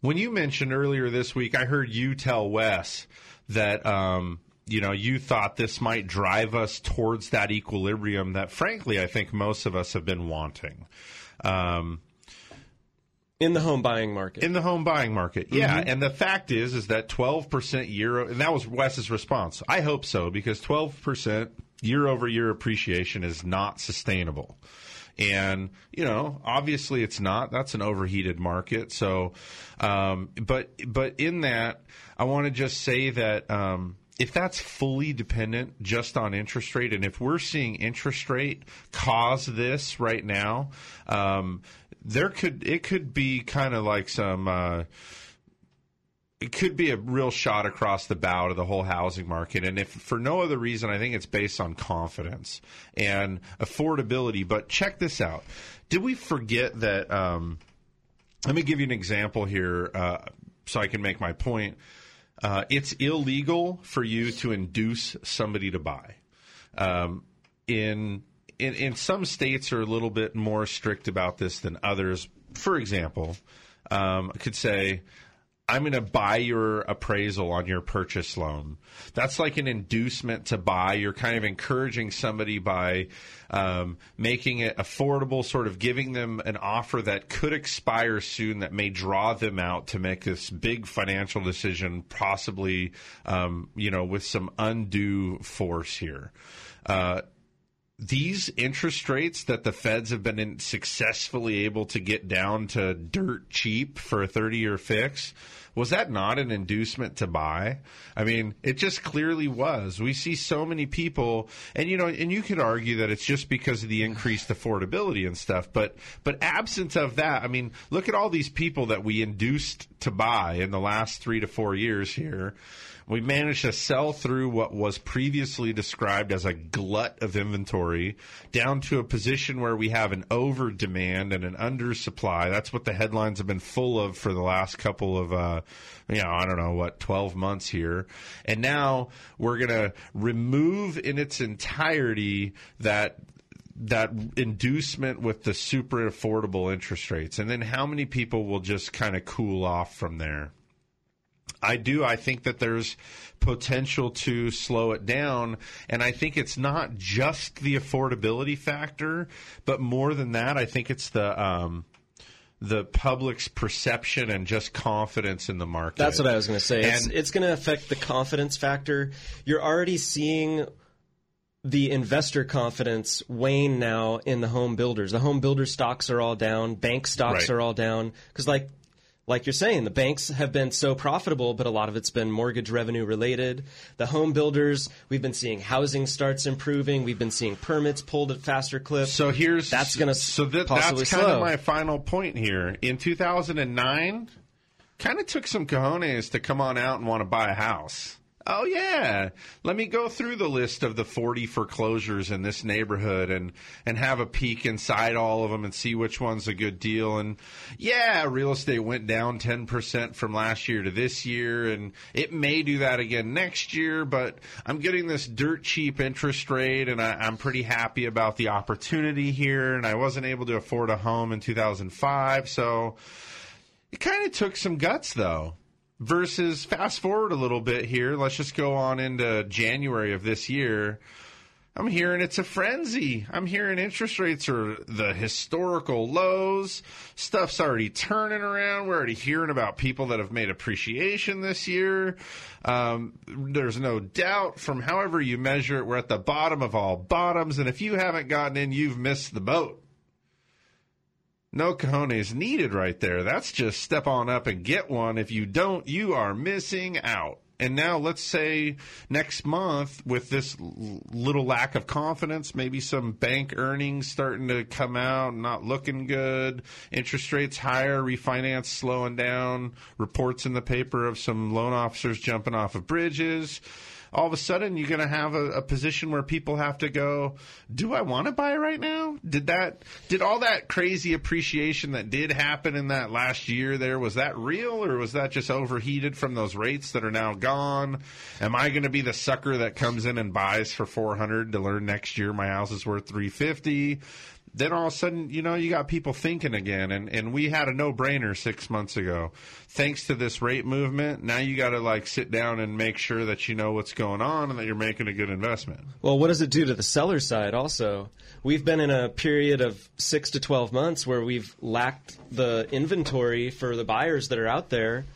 C: When you mentioned earlier this week, I heard you tell Wes that um, you know you thought this might drive us towards that equilibrium that, frankly, I think most of us have been wanting. Um,
D: in the home buying market.
C: In the home buying market, yeah. And the fact is, is that twelve percent year, and that was Wes's response. I hope so because twelve percent year over year appreciation is not sustainable. And you know, obviously, it's not. That's an overheated market. So, um, but but in that, I want to just say that. Um, if that's fully dependent just on interest rate, and if we're seeing interest rate cause this right now, um, there could it could be kind of like some. Uh, it could be a real shot across the bow to the whole housing market. And if for no other reason, I think it's based on confidence and affordability. But check this out. Did we forget that? Um, let me give you an example here uh, so I can make my point. Uh, it's illegal for you to induce somebody to buy. Um, in, in in some states are a little bit more strict about this than others. For example, um, I could say, I'm going to buy your appraisal on your purchase loan. That's like an inducement to buy. You're kind of encouraging somebody by um, making it affordable, sort of giving them an offer that could expire soon that may draw them out to make this big financial decision, possibly, um, you know, with some undue force here. Uh, these interest rates that the feds have been successfully able to get down to dirt cheap for a 30 year fix was that not an inducement to buy? I mean it just clearly was. We see so many people and you know and you could argue that it's just because of the increased affordability and stuff but but absent of that i mean look at all these people that we induced to buy in the last 3 to 4 years here we managed to sell through what was previously described as a glut of inventory down to a position where we have an over demand and an under supply. That's what the headlines have been full of for the last couple of, uh, you know, I don't know, what, 12 months here. And now we're going to remove in its entirety that that inducement with the super affordable interest rates and then how many people will just kind of cool off from there I do. I think that there's potential to slow it down. And I think it's not just the affordability factor, but more than that, I think it's the. Um, the public's perception and just confidence in the market.
D: That's what I was going to say.
C: And
D: it's, it's going to affect the confidence factor. You're already seeing the investor confidence wane now in the home builders. The home builder stocks are all down. Bank stocks
C: Right.
D: are all down because, like, like you're saying, the banks have been so profitable, but a lot of it's been mortgage revenue related. The home builders, we've been seeing housing starts improving. We've been seeing permits pulled at faster clips.
C: So here's
D: that's going to
C: so that,
D: possibly
C: that's kind
D: slow.
C: of my final point here. In 2009, kind of took some cojones to come on out and want to buy a house. Oh yeah, let me go through the list of the 40 foreclosures in this neighborhood and and have a peek inside all of them and see which one's a good deal. And yeah, real estate went down 10% from last year to this year, and it may do that again next year. But I'm getting this dirt cheap interest rate, and I, I'm pretty happy about the opportunity here. And I wasn't able to afford a home in 2005, so it kind of took some guts though. Versus fast forward a little bit here, let's just go on into January of this year. I'm hearing it's a frenzy. I'm hearing interest rates are the historical lows. Stuff's already turning around. We're already hearing about people that have made appreciation this year. Um, there's no doubt from however you measure it, we're at the bottom of all bottoms. And if you haven't gotten in, you've missed the boat. No cojones needed right there. That's just step on up and get one. If you don't, you are missing out. And now let's say next month with this little lack of confidence, maybe some bank earnings starting to come out, not looking good, interest rates higher, refinance slowing down, reports in the paper of some loan officers jumping off of bridges all of a sudden you're going to have a, a, position where people have to go, do I want to buy right now? Did that, did all that crazy appreciation that did happen in that last year there, was that real or was that just overheated from those rates that are now gone? Am I going to be the sucker that comes in and buys for 400 to learn next year my house is worth 350? Then all of a sudden, you know, you got people thinking again, and, and we had a no brainer six months ago. Thanks to this rate movement, now you got to like sit down and make sure that you know what's going on and that you're making a good investment.
D: Well, what does it do to the seller side also? We've been in a period of six to 12 months where we've lacked the inventory for the buyers that are out there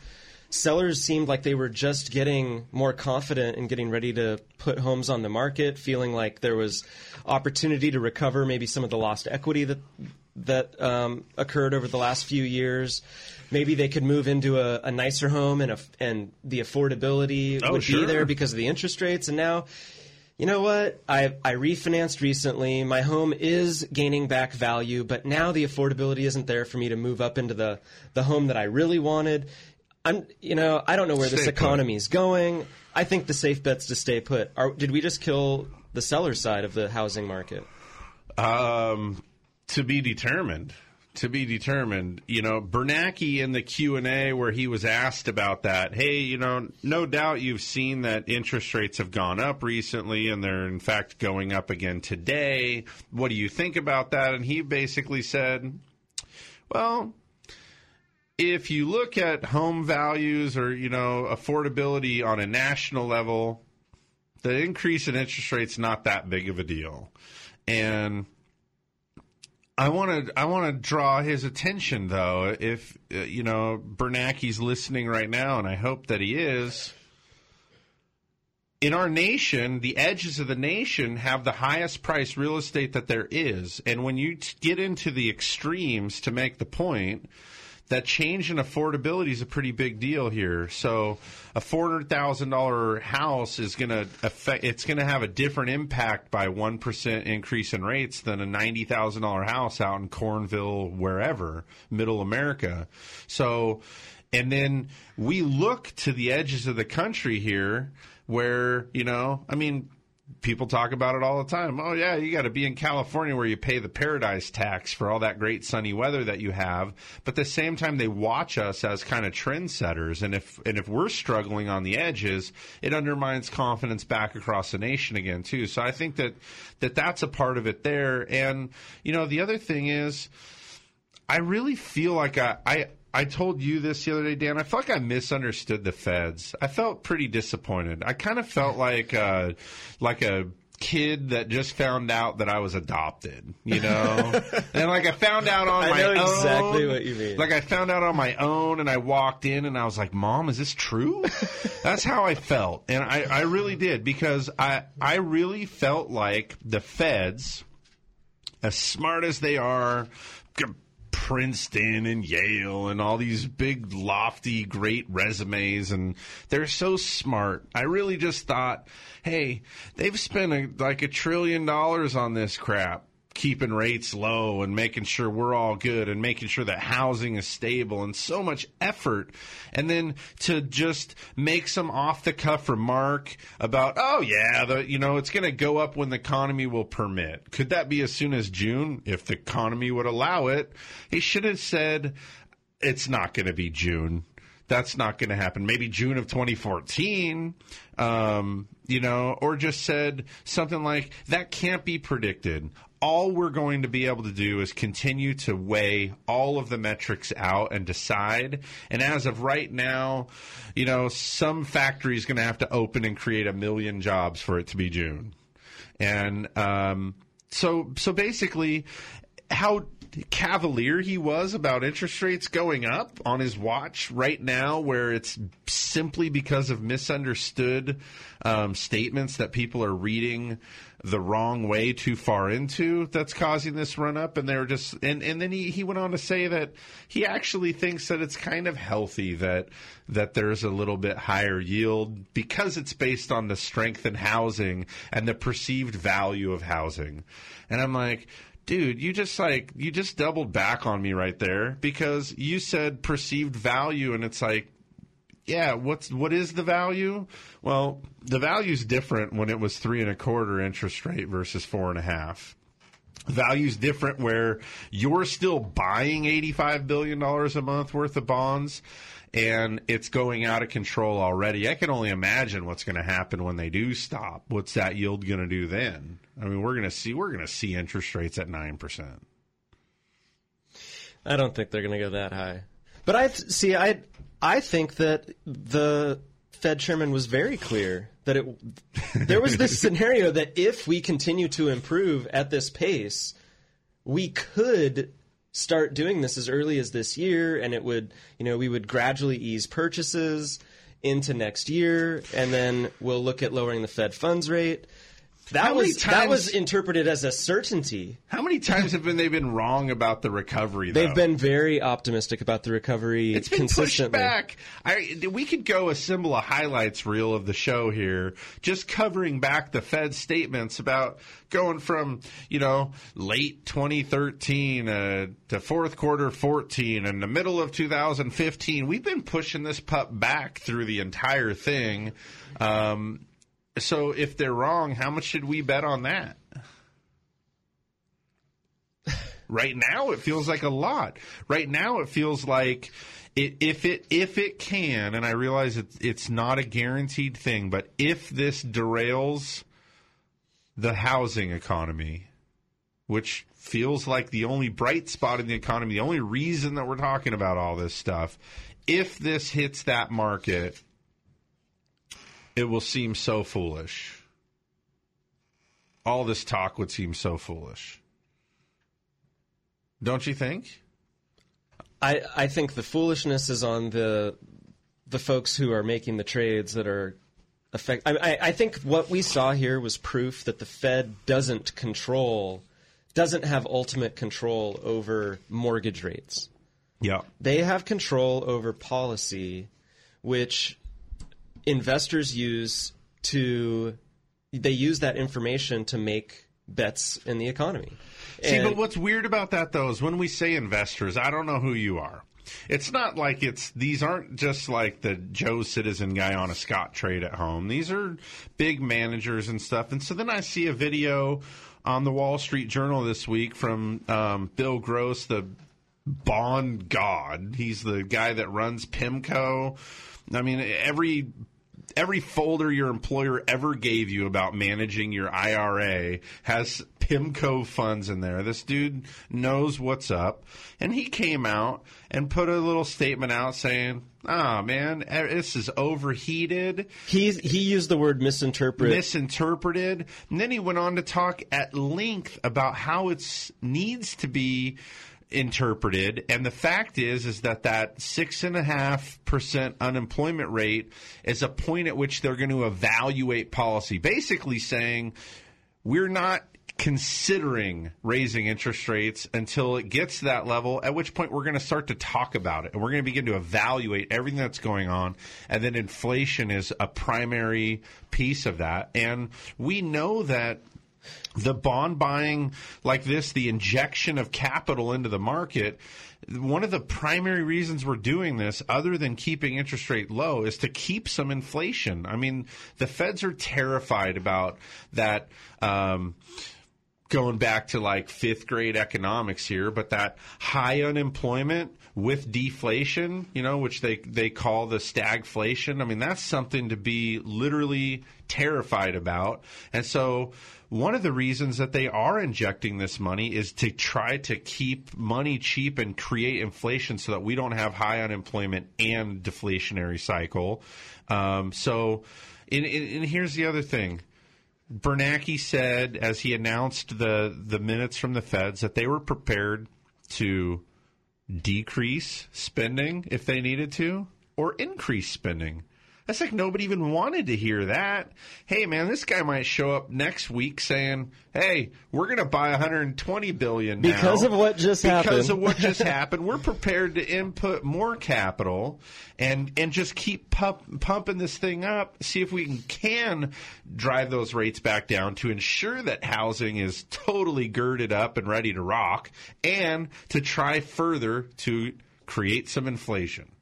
D: sellers seemed like they were just getting more confident and getting ready to put homes on the market, feeling like there was opportunity to recover maybe some of the lost equity that that um, occurred over the last few years. Maybe they could move into a, a nicer home and a, and the affordability
C: Oh,
D: would
C: sure.
D: be there because of the interest rates. And now, you know what? I I refinanced recently. My home is gaining back value, but now the affordability isn't there for me to move up into the the home that I really wanted. I'm, you know, I don't know where this
C: Stay put.
D: economy is going. I think the safe bet's to stay put. Are, did we just kill the seller side of the housing market?
C: Um, to be determined. To be determined. You know, Bernanke in the Q and A where he was asked about that. Hey, you know, no doubt you've seen that interest rates have gone up recently, and they're in fact going up again today. What do you think about that? And he basically said, well. If you look at home values or you know affordability on a national level, the increase in interest rates not that big of a deal, and I want to I want to draw his attention though. If uh, you know Bernanke's listening right now, and I hope that he is. In our nation, the edges of the nation have the highest price real estate that there is, and when you t- get into the extremes to make the point, that change in affordability is a pretty big deal here. So a four hundred thousand dollar house is going to affect. It's going to have a different impact by one percent increase in rates than a ninety thousand dollar house out in Cornville, wherever, Middle America. So, and then we look to the edges of the country here, where you know, I mean people talk about it all the time. Oh yeah, you got to be in California where you pay the paradise tax for all that great sunny weather that you have. But at the same time, they watch us as kind of trendsetters, and if and if we're struggling on the edges, it undermines confidence back across the nation again too. So I think that that that's a part of it there. And you know, the other thing is, I really feel like I. I I told you this the other day, Dan. I felt like I misunderstood the feds. I felt pretty disappointed. I kind of felt like uh, like a kid that just found out that I was adopted, you know? and like I found out on
D: I
C: my
D: know
C: own.
D: exactly what you mean.
C: Like I found out on my own and I walked in and I was like, "Mom, is this true?" That's how I felt. And I I really did because I I really felt like the feds as smart as they are, Princeton and Yale and all these big, lofty, great resumes, and they're so smart. I really just thought, hey, they've spent a, like a trillion dollars on this crap. Keeping rates low and making sure we're all good and making sure that housing is stable and so much effort. And then to just make some off the cuff remark about, oh yeah, the, you know, it's going to go up when the economy will permit. Could that be as soon as June if the economy would allow it? He should have said, it's not going to be June. That's not going to happen. Maybe June of 2014, um, you know, or just said something like, that can't be predicted. All we're going to be able to do is continue to weigh all of the metrics out and decide. And as of right now, you know, some factory is going to have to open and create a million jobs for it to be June. And um, so, so basically, how cavalier he was about interest rates going up on his watch right now, where it's simply because of misunderstood um, statements that people are reading the wrong way too far into that's causing this run up and they're just and, and then he, he went on to say that he actually thinks that it's kind of healthy that that there's a little bit higher yield because it's based on the strength in housing and the perceived value of housing. And I'm like, dude, you just like you just doubled back on me right there because you said perceived value and it's like yeah, what's what is the value? Well, the value's different when it was three and a quarter interest rate versus four and a half. Value's different where you're still buying eighty-five billion dollars a month worth of bonds, and it's going out of control already. I can only imagine what's going to happen when they do stop. What's that yield going to do then? I mean, we're going to see we're going to see interest rates at nine percent.
D: I don't think they're going to go that high. But I see. I I think that the Fed chairman was very clear that it there was this scenario that if we continue to improve at this pace, we could start doing this as early as this year, and it would you know we would gradually ease purchases into next year, and then we'll look at lowering the Fed funds rate. That
C: How
D: was that was interpreted as a certainty.
C: How many times have been they been wrong about the recovery? Though?
D: They've been very optimistic about the recovery
C: It's been pushed back. I, we could go assemble a highlights reel of the show here, just covering back the Fed statements about going from you know late 2013 uh, to fourth quarter 14 and the middle of 2015. We've been pushing this pup back through the entire thing. Um, so if they're wrong, how much should we bet on that? right now it feels like a lot right now it feels like it, if it if it can and i realize it, it's not a guaranteed thing but if this derails the housing economy which feels like the only bright spot in the economy the only reason that we're talking about all this stuff if this hits that market it will seem so foolish all this talk would seem so foolish don't you think?
D: I, I think the foolishness is on the the folks who are making the trades that are affect. I, I, I think what we saw here was proof that the Fed doesn't control, doesn't have ultimate control over mortgage rates.
C: Yeah.
D: They have control over policy, which investors use to. They use that information to make bets in the economy.
C: See,
D: And-
C: but what's weird about that though is when we say investors, I don't know who you are. It's not like it's these aren't just like the Joe Citizen guy on a Scottrade at home. These are big managers and stuff. And so then I see a video on the Wall Street Journal this week from um, Bill Gross, the bond god. He's the guy that runs PIMCO. I mean, every every folder your employer ever gave you about managing your IRA has PIMCO funds in there. This dude knows what's up. And he came out and put a little statement out saying, ah, man, eh, this is overheated.
D: He, he used the word misinterpret.
C: Misinterpreted. And then he went on to talk at length about how it needs to be interpreted. And the fact is, is that that six and a half percent unemployment rate is a point at which they're going to evaluate policy. Basically saying we're not considering raising interest rates until it gets to that level, at which point we're going to start to talk about it and we're going to begin to evaluate everything that's going on. And then inflation is a primary piece of that. And we know that the bond buying like this, the injection of capital into the market, one of the primary reasons we're doing this, other than keeping interest rate low, is to keep some inflation. I mean, the feds are terrified about that. Um, going back to like fifth grade economics here, but that high unemployment with deflation, you know, which they, they call the stagflation. I mean, that's something to be literally terrified about. And so one of the reasons that they are injecting this money is to try to keep money cheap and create inflation so that we don't have high unemployment and deflationary cycle. Um, so, and, and and here's the other thing Bernanke said, as he announced the the minutes from the feds, that they were prepared to decrease spending if they needed to, or increase spending. That's like nobody even wanted to hear that. Hey man, this guy might show up next week saying, "Hey, we're going to buy 120 billion now
D: Because of what just
C: because
D: happened."
C: Because of what just happened. We're prepared to input more capital and and just keep pump, pumping this thing up. See if we can, can drive those rates back down to ensure that housing is totally girded up and ready to rock, and to try further to create some inflation."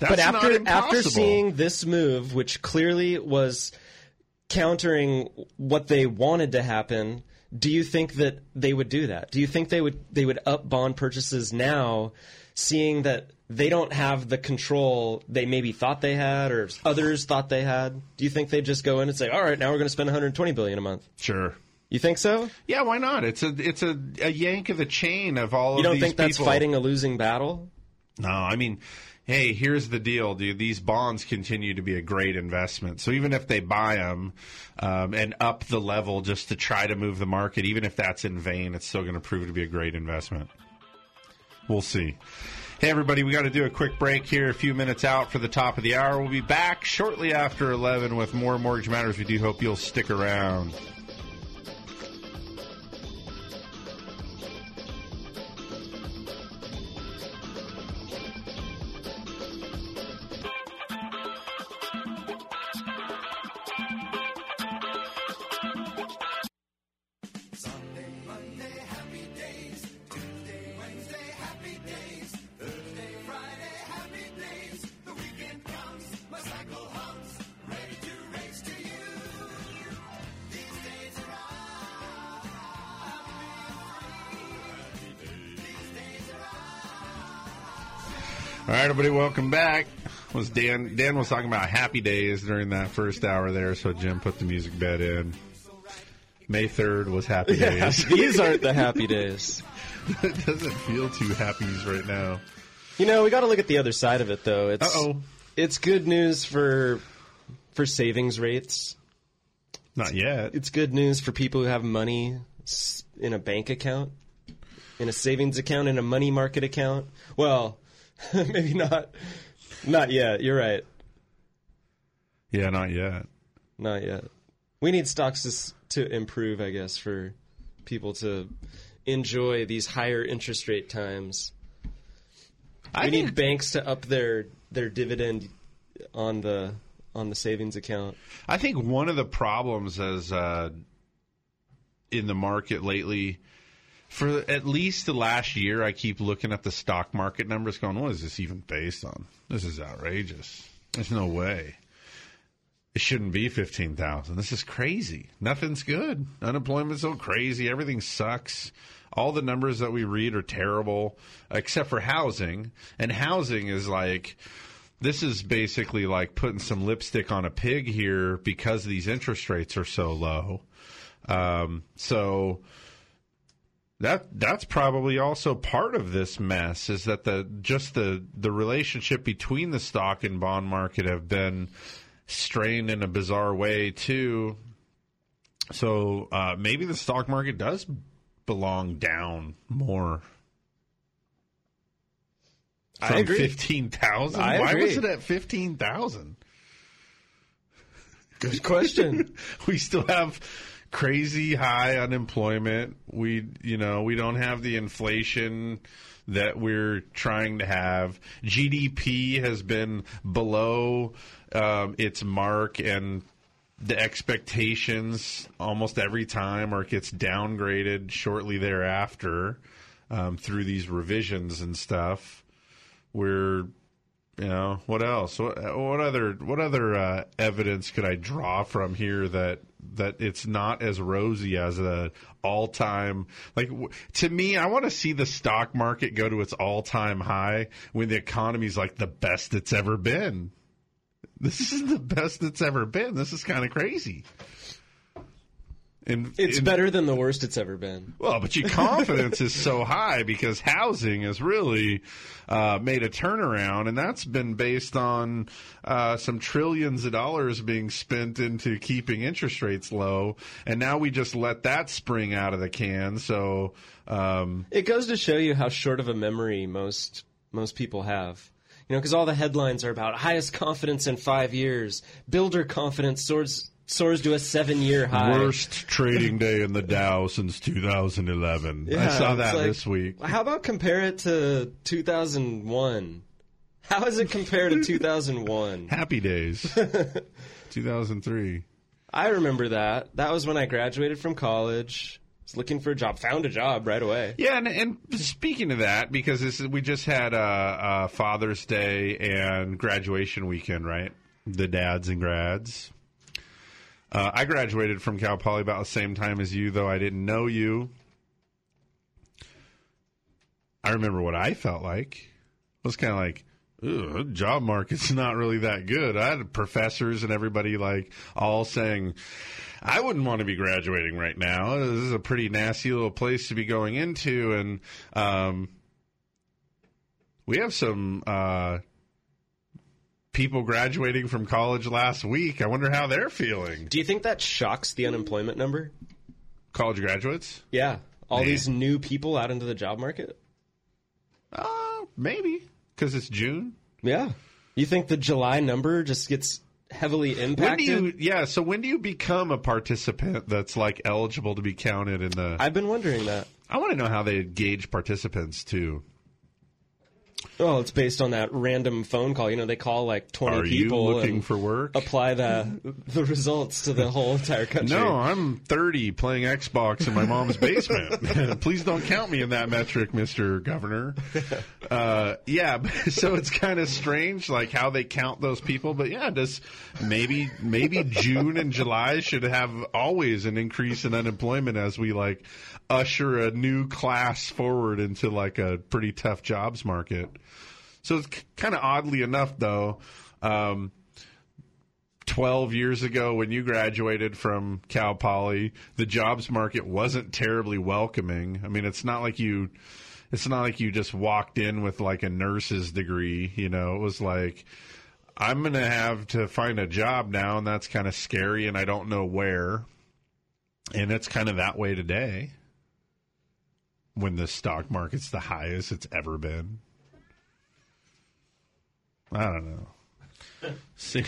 C: That's
D: but after after seeing this move, which clearly was countering what they wanted to happen, do you think that they would do that? Do you think they would they would up bond purchases now, seeing that they don't have the control they maybe thought they had or others thought they had? Do you think they'd just go in and say, "All right, now we're going to spend 120 billion a month"?
C: Sure.
D: You think so?
C: Yeah, why not? It's a it's a, a yank of the chain of all
D: You don't
C: these
D: think that's
C: people.
D: fighting a losing battle?
C: No, I mean, hey, here's the deal, dude. These bonds continue to be a great investment. So even if they buy them um, and up the level just to try to move the market, even if that's in vain, it's still going to prove to be a great investment. We'll see. Hey, everybody, we got to do a quick break here, a few minutes out for the top of the hour. We'll be back shortly after 11 with more Mortgage Matters. We do hope you'll stick around. All right, everybody, welcome back. Was Dan? Dan was talking about happy days during that first hour there, so Jim put the music bed in. May third was happy
D: Yeah,
C: days.
D: these aren't the happy days.
C: it doesn't feel too happy right now.
D: You know, we got to look at the other side of it, though. It's
C: Uh-oh.
D: it's good news for for savings rates.
C: Not yet.
D: It's good news for people who have money in a bank account, in a savings account, in a money market account. Well, maybe not. Not yet. You're right.
C: Yeah, not yet.
D: Not yet. We need stocks to to improve, I guess, for people to enjoy these higher interest rate times.
C: I
D: we need
C: think-
D: banks to up their their dividend on the on the savings account.
C: I think one of the problems as uh, in the market lately, for at least the last year, I keep looking at the stock market numbers, going, "What is this even based on? This is outrageous. There's no way." It shouldn't be 15,000. This is crazy. Nothing's good. Unemployment's so crazy. Everything sucks. All the numbers that we read are terrible, except for housing. And housing is like, this is basically like putting some lipstick on a pig here because these interest rates are so low. Um, so that that's probably also part of this mess is that the just the the relationship between the stock and bond market have been strained in a bizarre way too. So uh, maybe the stock market does belong down more.
D: I agree.
C: fifteen thousand. Why
D: agree.
C: was it at fifteen thousand?
D: Good question.
C: we still have crazy high unemployment. We, you know, we don't have the inflation that we're trying to have. GDP has been below um, its mark, and the expectations almost every time, or it gets downgraded shortly thereafter um, through these revisions and stuff. We're you know what else? What, what other what other uh, evidence could I draw from here that that it's not as rosy as a all time like to me? I want to see the stock market go to its all time high when the economy's like the best it's ever been. This is the best it's ever been. This is kind of crazy. In,
D: It's
C: in-
D: better than the worst it's ever been.
C: Well, but your confidence is so high because housing has really uh, made a turnaround, and that's been based on uh, some trillions of dollars being spent into keeping interest rates low, and now we just let that spring out of the can. So, um,
D: It goes to show you how short of a memory most most people have. You know, because all the headlines are about highest confidence in five years, builder confidence soars soars to a seven year high.
C: worst trading day in the Dow since 2011.
D: Yeah,
C: I
D: saw
C: that
D: like,
C: this week.
D: How about compare it to 2001? How does it compare to 2001?
C: Happy days, 2003.
D: I remember that. That was when I graduated from college. Was looking for a job, found a job right away.
C: Yeah, and, and speaking of that, because this is, we just had uh, uh, Father's Day and graduation weekend, right? The dads and grads. Uh, I graduated from Cal Poly about the same time as you, though I didn't know you. I remember what I felt like. It was kind of like, Ugh, job market's not really that good. I had professors and everybody like all saying, I wouldn't want to be graduating right now. This is a pretty nasty little place to be going into. And um, we have some uh, people graduating from college last week. I wonder how they're feeling.
D: Do you think that shocks the unemployment number?
C: College graduates?
D: Yeah. All
C: Nah.
D: these new people out into the job market?
C: Uh, maybe. Because it's June.
D: Yeah. You think the July number just gets heavily
C: When
D: impacted?
C: do you, yeah, so when do you become a participant that's like eligible to be counted in the.
D: I've been wondering that.
C: I want to know how they gauge participants too.
D: Oh, it's based on that random phone call. You know, they call like 20
C: Are you
D: people
C: looking
D: and
C: for work?
D: apply the the results to the whole entire country.
C: No, I'm 30 playing Xbox in my mom's basement. Please don't count me in that metric, Mr. Governor. Uh, yeah, so it's kind of strange, like how they count those people. But yeah, does maybe maybe June and July should have always an increase in unemployment as we like usher a new class forward into like a pretty tough jobs market. So it's kind of oddly enough, though. Um, 12 years ago when you graduated from Cal Poly, the jobs market wasn't terribly welcoming. I mean, it's not like you it's not like you just walked in with like a nurse's degree, you know. It was like I'm going to have to find a job now and that's kind of scary and I don't know where. And it's kind of that way today. When the stock market's the highest it's ever been. I don't know. See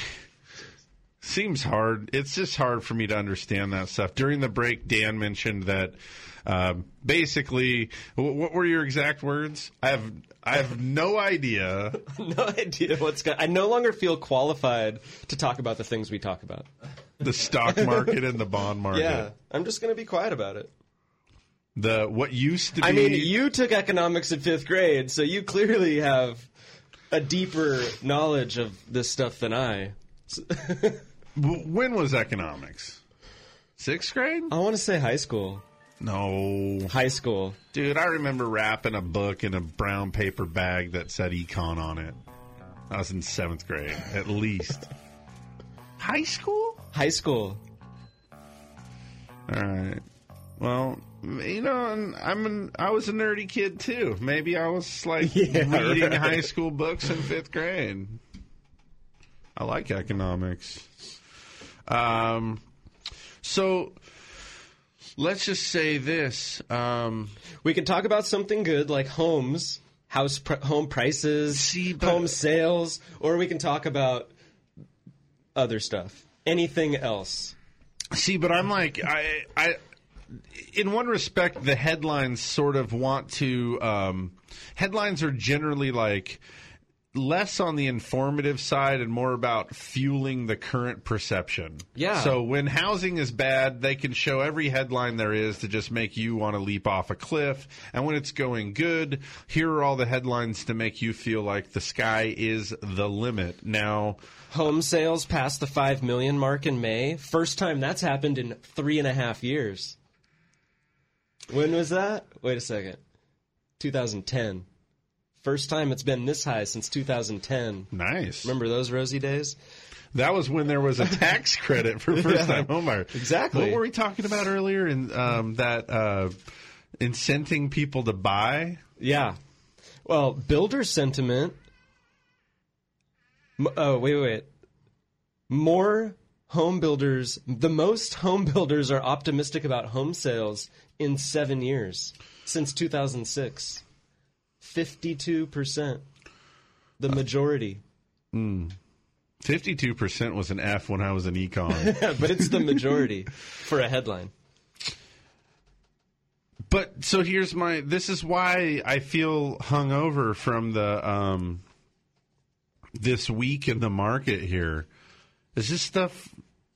C: seems hard. It's just hard for me to understand that stuff. During the break, Dan mentioned that um, basically, wh- what were your exact words? I have I have no idea.
D: no idea what's going. I no longer feel qualified to talk about the things we talk about.
C: The stock market and the bond market.
D: Yeah, I'm just going to be quiet about it.
C: The what used to be.
D: I mean, you took economics in fifth grade, so you clearly have a deeper knowledge of this stuff than I.
C: when was economics? Sixth grade?
D: I want to say high school.
C: No.
D: High school.
C: Dude, I remember wrapping a book in a brown paper bag that said econ on it. I was in seventh grade, at least. High school?
D: High school.
C: All right. Well, you know, I'm an, I was a nerdy kid too. Maybe I was like
D: Yeah,
C: reading
D: right.
C: high school books in fifth grade. I like economics. Um, so let's just say this. Um,
D: We can talk about something good like homes, house pr- home prices, home sales, or we can talk about other stuff. Anything else.
C: See, but I'm like I I in one respect the headlines sort of want to um headlines are generally like less on the informative side and more about fueling the current perception.
D: Yeah.
C: So when housing is bad, they can show every headline there is to just make you want to leap off a cliff. And when it's going good, here are all the headlines to make you feel like the sky is the limit. Now,
D: Home sales passed the 5 million mark in May. First time that's happened in three and a half years. When was that? Wait a second. 2010. First time it's been this high since 2010.
C: Nice.
D: Remember those rosy days?
C: That was when there was a tax credit for first time
D: Yeah,
C: homebuyers.
D: exactly.
C: What were we talking about earlier? In um, that uh, incenting people to buy.
D: Yeah. Well, builder sentiment. M- Oh, wait, wait, wait. More home builders, the most home builders are optimistic about home sales in seven years since 2006. 52%. The majority.
C: Fifty-two percent was an F when I was an econ.
D: but it's the majority for a headline.
C: But so here's my. This is why I feel hungover from the um, this week in the market here. Is this stuff?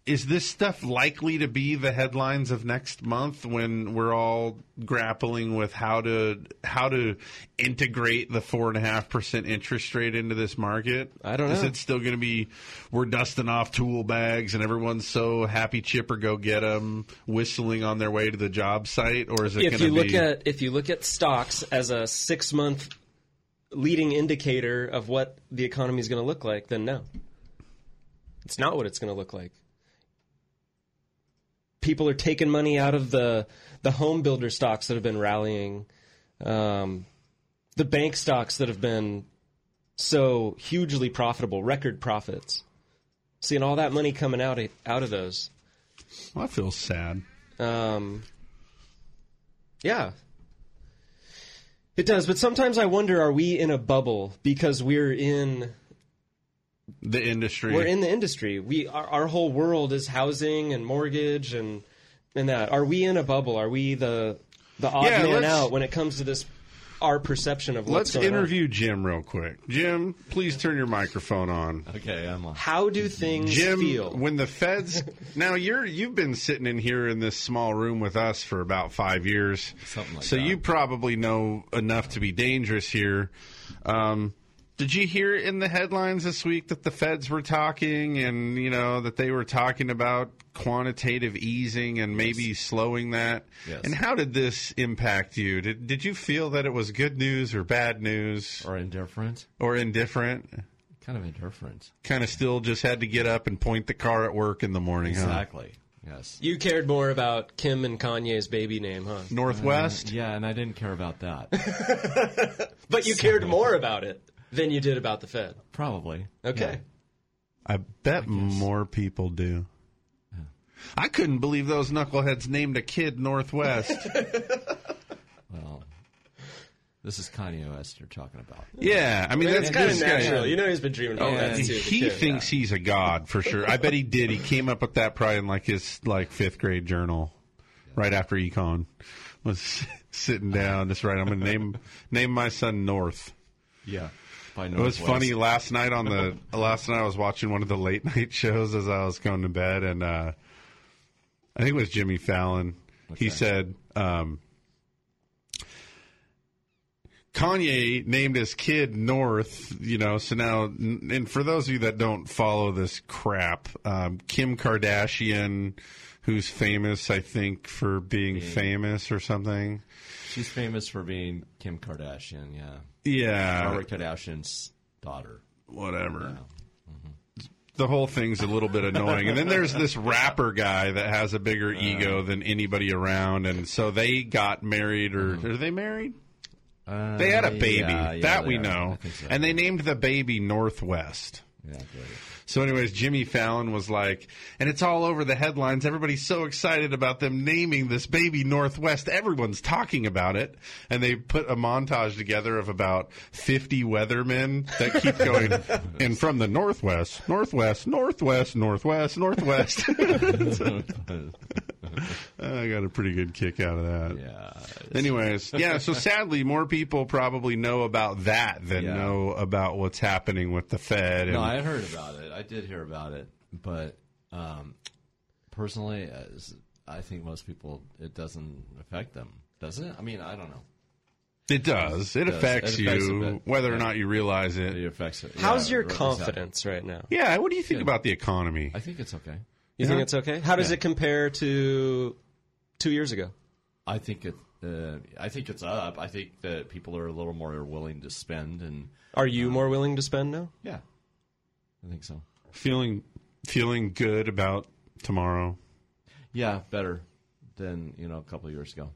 C: Is this stuff likely to be the headlines of next month when we're all grappling with how to how to integrate the four and a half percent interest rate into this market?
D: I don't know.
C: Is it still going to be we're dusting off tool bags and everyone's so happy chipper go get them whistling on their way to the job site, or is it
D: if
C: going to
D: you
C: be?
D: look at if you look at stocks as a six month leading indicator of what the economy is going to look like, then no, it's not what it's going to look like. People are taking money out of the the home builder stocks that have been rallying, um, the bank stocks that have been so hugely profitable, record profits. Seeing all that money coming out of, out of those.
C: Well, I feel sad.
D: Um, yeah. It does, but sometimes I wonder are we in a bubble because we're in
C: the industry.
D: we're in the industry. We our, our whole world is housing and mortgage and and that. Are we in a bubble? Are we the the odd
C: Yeah,
D: man out when it comes to this our perception of
C: Let's
D: what's going on?
C: interview Jim real quick. Jim, please turn your microphone on.
I: Okay, I'm on.
D: How do things
C: Jim,
D: feel?
C: when the feds now you're you've been sitting in here in this small room with us for about five years,
I: Something like
C: so
I: that.
C: So you probably know enough to be dangerous here. Um, did you hear in the headlines this week that the feds were talking and you know that they were talking about quantitative easing and maybe slowing that?
I: Yes.
C: And how did this impact you? Did did you feel that it was good news or bad news
I: Or indifferent.
C: or indifferent?
I: Kind of indifferent.
C: Kind of still just had to get up and point the car at work in the morning, huh?
I: Exactly. Yes.
D: you cared more about Kim and Kanye's baby name, huh?
C: Northwest.
I: Uh, yeah, and I didn't care about that.
D: But you cared more about it than you did about the Fed.
I: Probably.
D: Okay.
C: I bet more people do. I couldn't believe those knuckleheads named a kid Northwest.
I: Well, this is Kanye West you're talking about.
C: yeah, I mean that's
D: kind of
C: this guy-
D: natural. You know he's been dreaming about
I: Oh,
D: that
I: and
D: too.
C: He
D: kid.
C: thinks he's a god for sure. I bet he did. He came up with that probably in like his like fifth grade journal, right after econ. Was sitting down just right. I'm gonna name name my son North.
I: Yeah. By
C: It was funny last night on the last night I was watching one of the late night shows as I was going to bed, and uh, I think it was Jimmy Fallon. He said um, Kanye named his kid North. You know, so now, and for those of you that don't follow this crap, um, Kim Kardashian, who's famous, I think, for being famous or something.
I: She's famous for being Kim Kardashian, yeah.
C: Yeah,
I: Robert Kardashian's daughter.
C: whatever. The whole thing's a little bit annoying. And then there's this rapper guy that has a bigger ego than anybody around. And so they got married, or are they married?
I: Uh,
C: They had a baby.
I: yeah, yeah,
C: that we
I: are.
C: know.
I: So.
C: And they named the baby Northwest.
I: Yeah.
C: So, anyways, Jimmy Fallon was like, and it's all over the headlines. Everybody's so excited about them naming this baby Northwest. Everyone's talking about it. And they put a montage together of about 50 weathermen that keep going, and from the Northwest, Northwest, Northwest, Northwest, Northwest. I got a pretty good kick out of that.
I: Yeah.
C: Anyways, yeah, so sadly, more people probably know about that than
I: Yeah.
C: know about what's happening with the Fed. And
I: No, I heard about it. I did hear about it, but um, personally, as I think most people, it doesn't affect them, does it? I mean, I don't know.
C: It does. It,
I: It does.
C: affects
I: It affects
C: you,
I: bit.
C: whether or not you realize it.
I: It affects it.
D: How's
I: Yeah,
D: your
I: exactly.
D: confidence right now?
C: Yeah, what do you think
I: Good.
C: about the economy?
I: I think it's okay.
D: You think it's okay? How does it compare to two years ago?
I: I think it. Uh, I think it's up. I think that people are a little more willing to spend, and
D: Are you more willing to spend now?
I: yeah, I think so.
C: Feeling feeling good about tomorrow?
I: Yeah, better than you know a couple of years ago.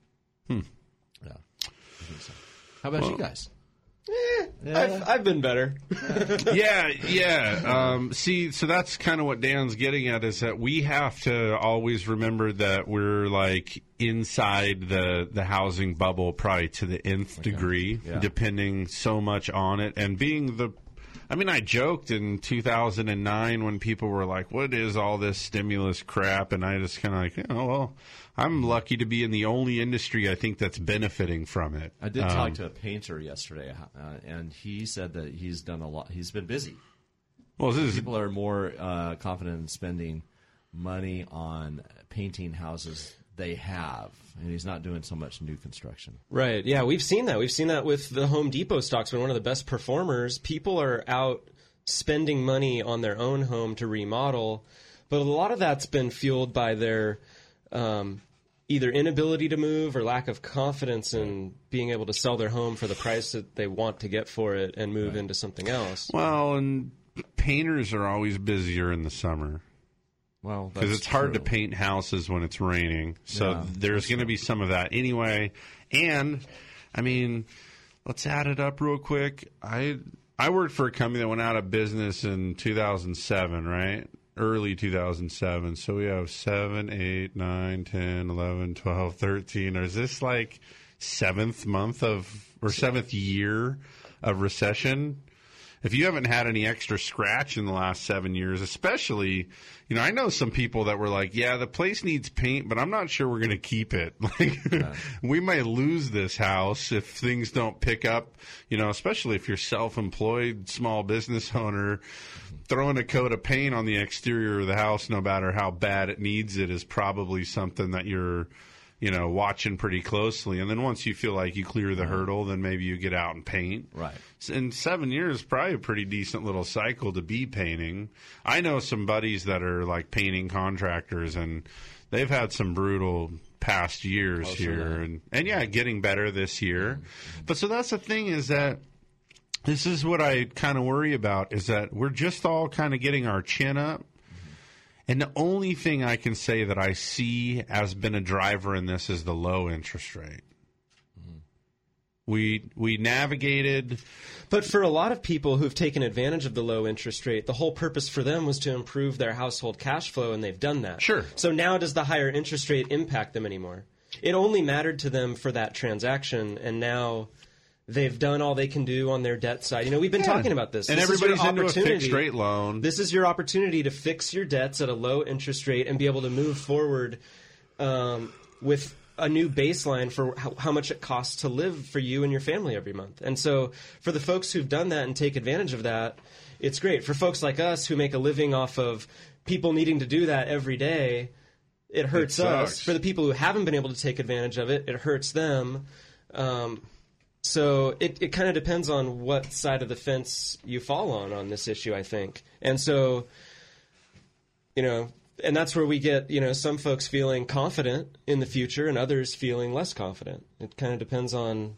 C: Hmm.
I: Yeah, I think so. How about
C: Well-
I: you guys?
D: I've, I've been better.
C: yeah, yeah. Um, see, so that's kind of what Dan's getting at is that we have to always remember that we're like inside the the housing bubble, probably to the nth degree,
I: Yeah.
C: depending so much on it, and being the. I mean, I joked in 2009 when people were like, "What is all this stimulus crap?" And I just kind of like, "Oh well, I'm lucky to be in the only industry I think that's benefiting from it."
I: I did
C: Um,
I: talk to a painter yesterday, uh, and he said that he's done a lot. He's been busy.
C: Well, is
I: people are more uh, confident in spending money on painting houses they have, and he's not doing so much new construction.
D: Right. Yeah, we've seen that. We've seen that with the Home Depot stocks. Been one of the best performers. People are out spending money on their own home to remodel, but a lot of that's been fueled by their um, either inability to move or lack of confidence in being able to sell their home for the price that they want to get for it and move into something else.
C: Well, and painters are always busier in the summer.
I: Well,
C: because it's hard to paint houses when it's raining. So
I: Yeah,
C: there's going to be some of that anyway. And I mean, let's add it up real quick. I I worked for a company that went out of business in 2007, right? Early 2007. So we have 7, 8, 9, 10, 11, 12, 13. Or is this like seventh month of, or seventh year of recession? If you haven't had any extra scratch in the last seven years, especially, you know, I know some people that were like, yeah, the place needs paint, but I'm not sure we're going to keep it. Like, we might lose this house if things don't pick up, you know, especially if you're self employed, small business owner. Throwing a coat of paint on the exterior of the house, no matter how bad it needs it, is probably something that you're, you know, watching pretty closely. And then once you feel like you clear the mm-hmm. hurdle, then maybe you get out and paint.
I: Right.
C: In seven years, probably a pretty decent little cycle to be painting. I know some buddies that are like painting contractors, and they've had some brutal past years
I: Oh,
C: here,
I: sure.
C: and and yeah, getting better this year. But so that's the thing is that this is what I kind of worry about is that we're just all kind of getting our chin up. And the only thing I can say that I see as been a driver in this is the low interest rate. We we navigated
D: But for a lot of people who've taken advantage of the low interest rate, the whole purpose for them was to improve their household cash flow, and they've done that.
C: Sure.
D: So now does the higher interest rate impact them anymore? It only mattered to them for that transaction, and now they've done all they can do on their debt side. You know, we've been
C: Yeah.
D: talking about this.
C: And
D: This
C: everybody's into a
D: opportunity.
C: fixed rate loan.
D: This is your opportunity to fix your debts at a low interest rate and be able to move forward um, with a new baseline for how, how much it costs to live for you and your family every month. And so, for the folks who've done that and take advantage of that, it's great. For folks like us who make a living off of people needing to do that every day, it hurts us. For the people who haven't been able to take advantage of it, it hurts them. Um, so it, it kind of depends on what side of the fence you fall on on this issue, I think. And so, you know, and that's where we get, you know, some folks feeling confident in the future and others feeling less confident. It kind of depends on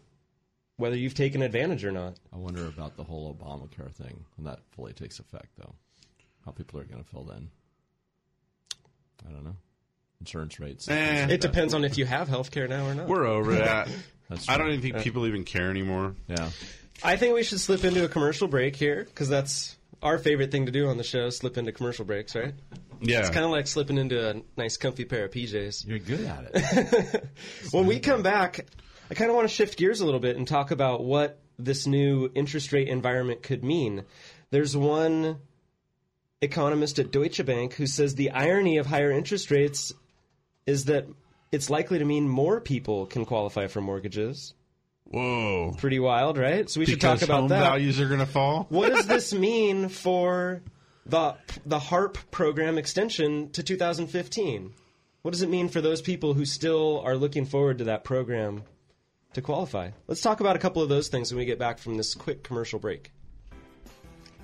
D: whether you've taken advantage or not.
I: I wonder about the whole Obamacare thing when that fully takes effect, though. How people are going to feel then. I don't know. Insurance rates. and things like
D: It
I: that.
D: depends on if you have health care now or not.
C: We're over that.
I: That's
C: I don't even think
D: Yeah.
C: people even care anymore.
I: Yeah.
D: I think we should slip into a commercial break here because that's our favorite thing to do on the show: is slip into commercial breaks, right?
C: Yeah.
D: it's kind of like slipping into a nice, comfy pair of PJs.
I: You're good at it.
D: when we come back, I kind of want to shift gears a little bit and talk about what this new interest rate environment could mean. There's one economist at Deutsche Bank who says the irony of higher interest rates is that it's likely to mean more people can qualify for mortgages.
C: Whoa.
D: Pretty wild, right? So we should talk about
C: home
D: that.
C: values are going to fall.
D: What does this mean for the the HARP program extension to 2015? What does it mean for those people who still are looking forward to that program to qualify? Let's talk about a couple of those things when we get back from this quick commercial break.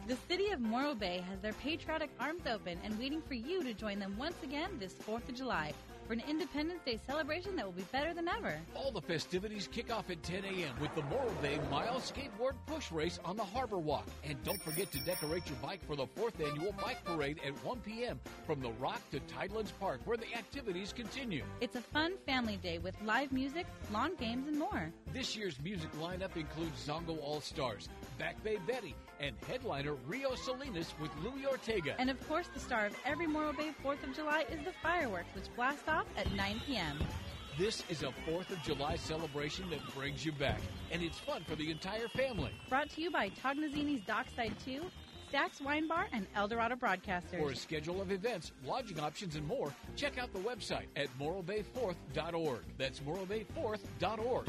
G: The city of Morro Bay has their patriotic arms open and waiting for you to join them once again this 4th of July. For an Independence Day celebration that will be better than ever.
B: All the festivities kick off at 10 a.m. with the Morro Bay Mile Skateboard Push Race on the Harbor Walk. And don't forget to decorate your bike for the fourth annual Bike Parade at 1 p.m. from the Rock to Tidelands Park, where the activities continue.
G: It's a fun family day with live music, lawn games, and more.
B: This year's music lineup includes Zongo All Stars, Back Bay Betty, and headliner Rio Salinas with Louis Ortega.
G: And of course, the star of every Morro Bay 4th of July is the fireworks, which blast off at 9 p.m.
B: This is a 4th of July celebration that brings you back, and it's fun for the entire family.
G: Brought to you by Tognazzini's Dockside 2, Stacks Wine Bar, and Eldorado Broadcasters.
B: For a schedule of events, lodging options, and more, check out the website at morrobay4th.org. That's morrobay4th.org.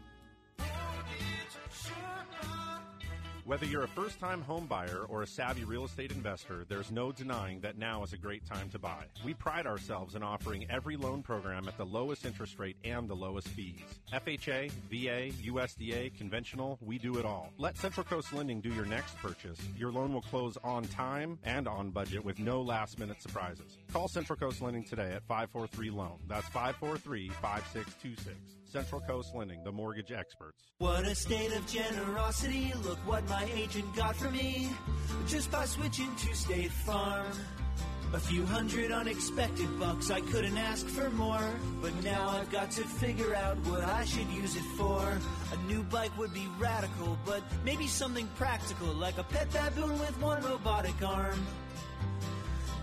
H: Whether you're a first time home buyer or a savvy real estate investor, there's no denying that now is a great time to buy. We pride ourselves in offering every loan program at the lowest interest rate and the lowest fees. FHA, VA, USDA, conventional, we do it all. Let Central Coast Lending do your next purchase. Your loan will close on time and on budget with no last minute surprises. Call Central Coast Lending today at 543 Loan. That's 543 5626. Central Coast Lending, the mortgage experts.
F: What a state of generosity. Look what my agent got for me just by switching to State Farm. A few hundred unexpected bucks, I couldn't ask for more. But now I've got to figure out what I should use it for. A new bike would be radical, but maybe something practical, like a pet baboon with one robotic arm.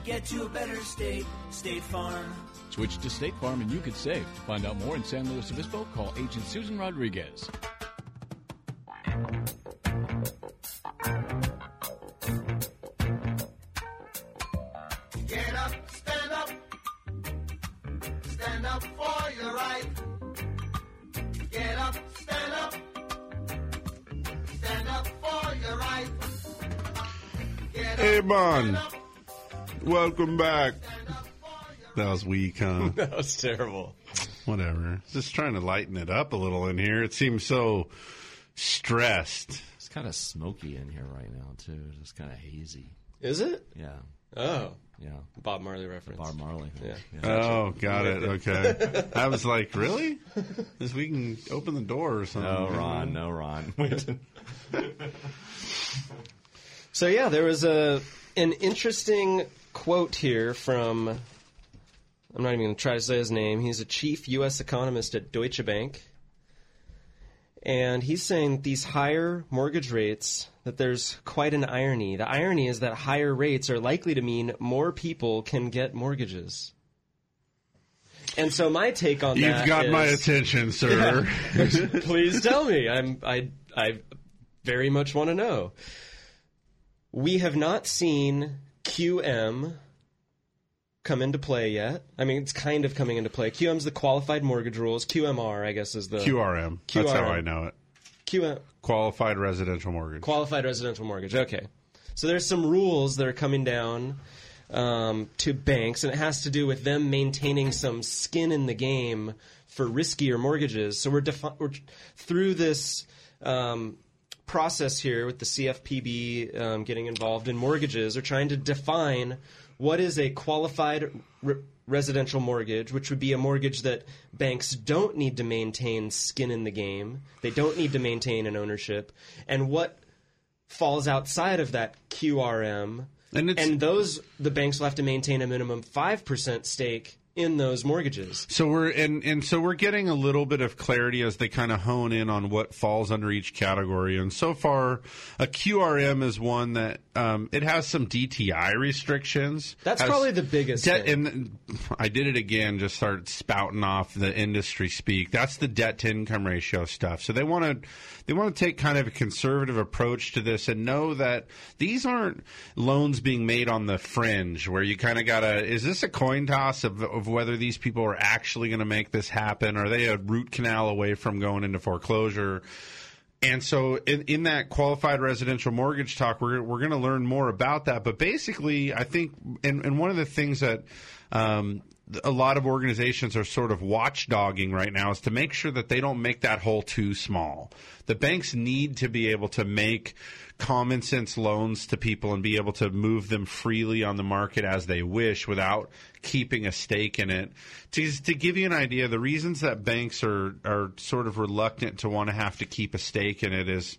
F: Get to a better state, State Farm.
J: Switch to State Farm and you could save. To find out more in San Luis Obispo, call Agent Susan Rodriguez.
K: Get up, stand up. Stand up for your right. Get up, stand up. Stand up for your right. Get
C: Hey,
K: up,
C: Bon.
K: stand.
C: Welcome back. That was weak, huh?
D: that was terrible.
C: Whatever. Just trying to lighten it up a little in here. It seems so stressed.
I: It's kind of smoky in here right now too. It's kind of hazy.
D: Is it?
I: Yeah.
D: Oh.
I: Yeah.
D: Bob Marley reference.
I: Bob Marley.
D: Yeah.
C: Oh, got it. Okay. I was like, really? This we can open the door or something.
I: No, Ron. No, Ron.
D: So yeah, there was a an interesting quote here from I'm not even going to try to say his name. He's a chief U.S. economist at Deutsche Bank, and he's saying these higher mortgage rates that there's quite an irony. The irony is that higher rates are likely to mean more people can get mortgages. And so my take on that.
C: You've
D: that
C: got my attention, sir.
D: Please tell me. I'm I I very much want to know. We have not seen QM come into play yet. I mean, it's kind of coming into play. QM's the qualified mortgage rules. QMR, I guess, is the
C: QRM. That's how I know it.
D: QM
C: Qualified residential mortgage.
D: qualified residential mortgage. Okay, so there's some rules that are coming down um, to banks, and it has to do with them maintaining some skin in the game for riskier mortgages. So we're, defi- we're through this um, process here with the CFPB um, getting involved in mortgages. Are trying to define what is a qualified re- residential mortgage, which would be a mortgage that banks don't need to maintain skin in the game. They don't need to maintain an ownership, and what falls outside of that QRM
C: And,
D: those the banks will have to maintain a minimum five percent stake in those mortgages.
C: So we're and and so we're getting a little bit of clarity as they kind of hone in on what falls under each category. And so far, a QRM is one that um, it has some DTI restrictions.
D: That's
C: Has
D: probably the biggest thing.
C: And I did it again. Just started spouting off the industry speak. That's the debt to income ratio stuff. So they want to they want to take kind of a conservative approach to this and know that these aren't loans being made on the fringe where you kind of got to is this a coin toss of, of whether these people are actually going to make this happen are they a root canal away from going into foreclosure and so in, in that qualified residential mortgage talk, we're, we're going to learn more about that. But basically, I think, and, and one of the things that um, a lot of organizations are sort of watchdogging right now is to make sure that they don't make that hole too small. The banks need to be able to make common sense loans to people and be able to move them freely on the market as they wish without keeping a stake in it. To, to give you an idea, the reasons that banks are, are sort of reluctant to want to have to keep a stake in it is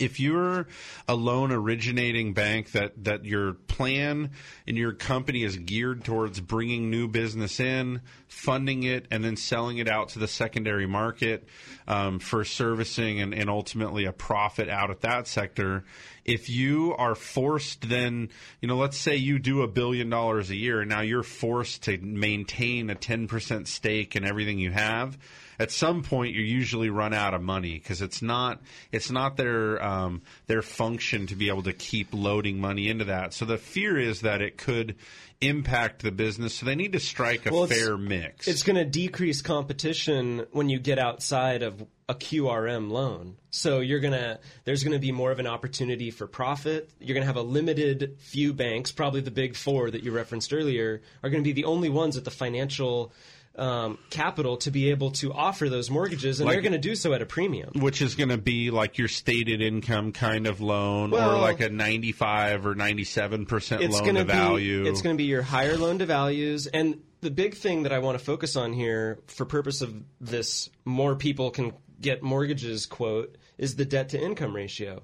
C: if you're a loan originating bank that, that your plan and your company is geared towards bringing new business in, funding it, and then selling it out to the secondary market um, for servicing and, and ultimately a profit out at that sector, if you are forced then, you know, let's say you do a billion dollars a year and now you're forced to maintain a 10% stake in everything you have, at some point you usually run out of money because it's not it's not their um, their function to be able to keep loading money into that. So the fear is that it could impact the business. So they need to strike a
D: Well,
C: fair mix.
D: It's going to decrease competition when you get outside of a QRM loan. So you're going to there's going to be more of an opportunity for profit. You're going to have a limited few banks, probably the big 4 that you referenced earlier, are going to be the only ones at the financial um, capital to be able to offer those mortgages, and
C: Like-
D: they're going to do so at a premium.
C: which is going to be like your stated income kind of loan, or like a ninety-five or ninety-seven percent
D: it's
C: loan to value.
D: Be, it's going to be your higher loan to values, and the big thing that I want to focus on here, for purpose of this, more people can get mortgages quote is the debt to income ratio.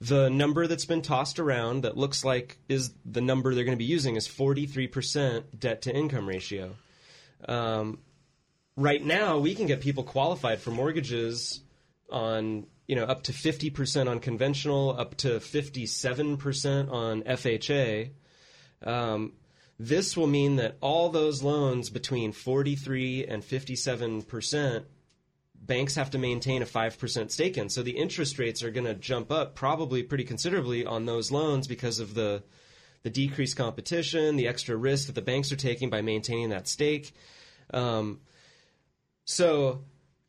D: The number that's been tossed around that looks like is the number they're going to be using is forty three percent debt to income ratio. Um, right now, we can get people qualified for mortgages on you know up to 50% on conventional up to 57% on FHA um, this will mean that all those loans between 43 and 57% banks have to maintain a 5% stake in. So the interest rates are going to jump up probably pretty considerably on those loans because of the the decreased competition the extra risk that the banks are taking by maintaining that stake um, so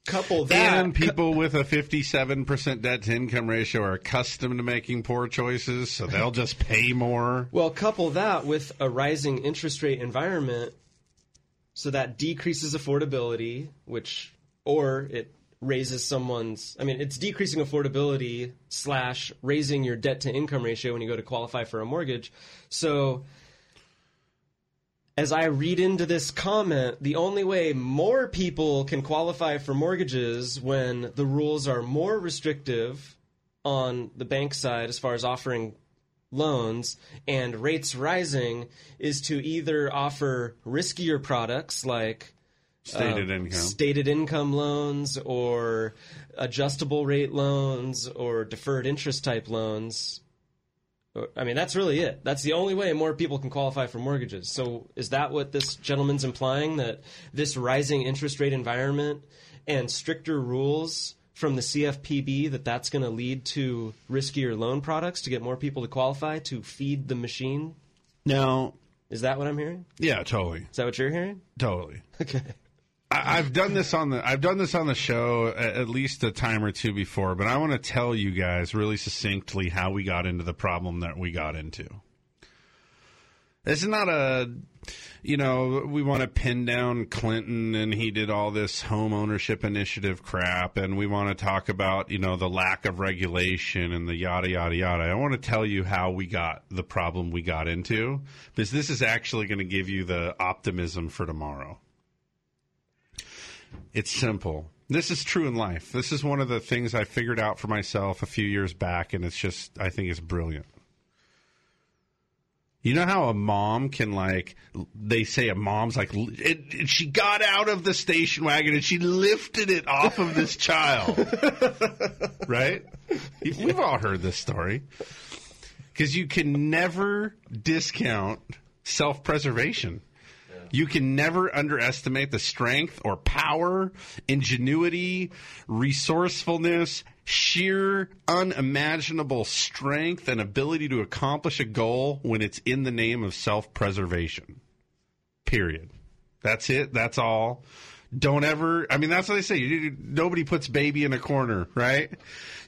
D: couple that
C: and people with a 57% debt to income ratio are accustomed to making poor choices, so they'll just pay more.
D: Well, couple that with a rising interest rate environment, so that decreases affordability, which or it raises someone's. I mean, it's decreasing affordability slash raising your debt to income ratio when you go to qualify for a mortgage. So. As I read into this comment, the only way more people can qualify for mortgages when the rules are more restrictive on the bank side as far as offering loans and rates rising is to either offer riskier products like
C: Stated
D: uh,
C: income.
D: stated income loans or adjustable rate loans or deferred interest type loans. I mean, that's really it. That's the only way more people can qualify for mortgages. So, is that what this gentleman's implying? That this rising interest rate environment and stricter rules from the CFPB that that's going to lead to riskier loan products to get more people to qualify to feed the machine?
C: No.
D: Is that what I'm hearing?
C: Yeah, totally.
D: Is that what you're hearing?
C: Totally.
D: Okay.
C: I, I've done this on the I've done this on the show at, at least a time or two before, but I want to tell you guys really succinctly how we got into the problem that we got into. This is not a, you know, we want to pin down Clinton and he did all this home ownership initiative crap, and we want to talk about, you know, the lack of regulation and the yada, yada, yada. I want to tell you how we got the problem we got into, because this is actually going to give you the optimism for tomorrow. It's simple. This is true in life. This is one of the things I figured out for myself a few years back, and it's just, I think it's brilliant. You know how a mom can like they say a mom's like it, it- she got out of the station wagon and she lifted it off of this child, right? We've all heard this story because you can never discount self preservation. You can never underestimate the strength or power, ingenuity, resourcefulness, sheer unimaginable strength and ability to accomplish a goal when it's in the name of self preservation. Period. That's it. That's all. Don't ever. I mean, that's what they say. Nobody puts baby in a corner, right?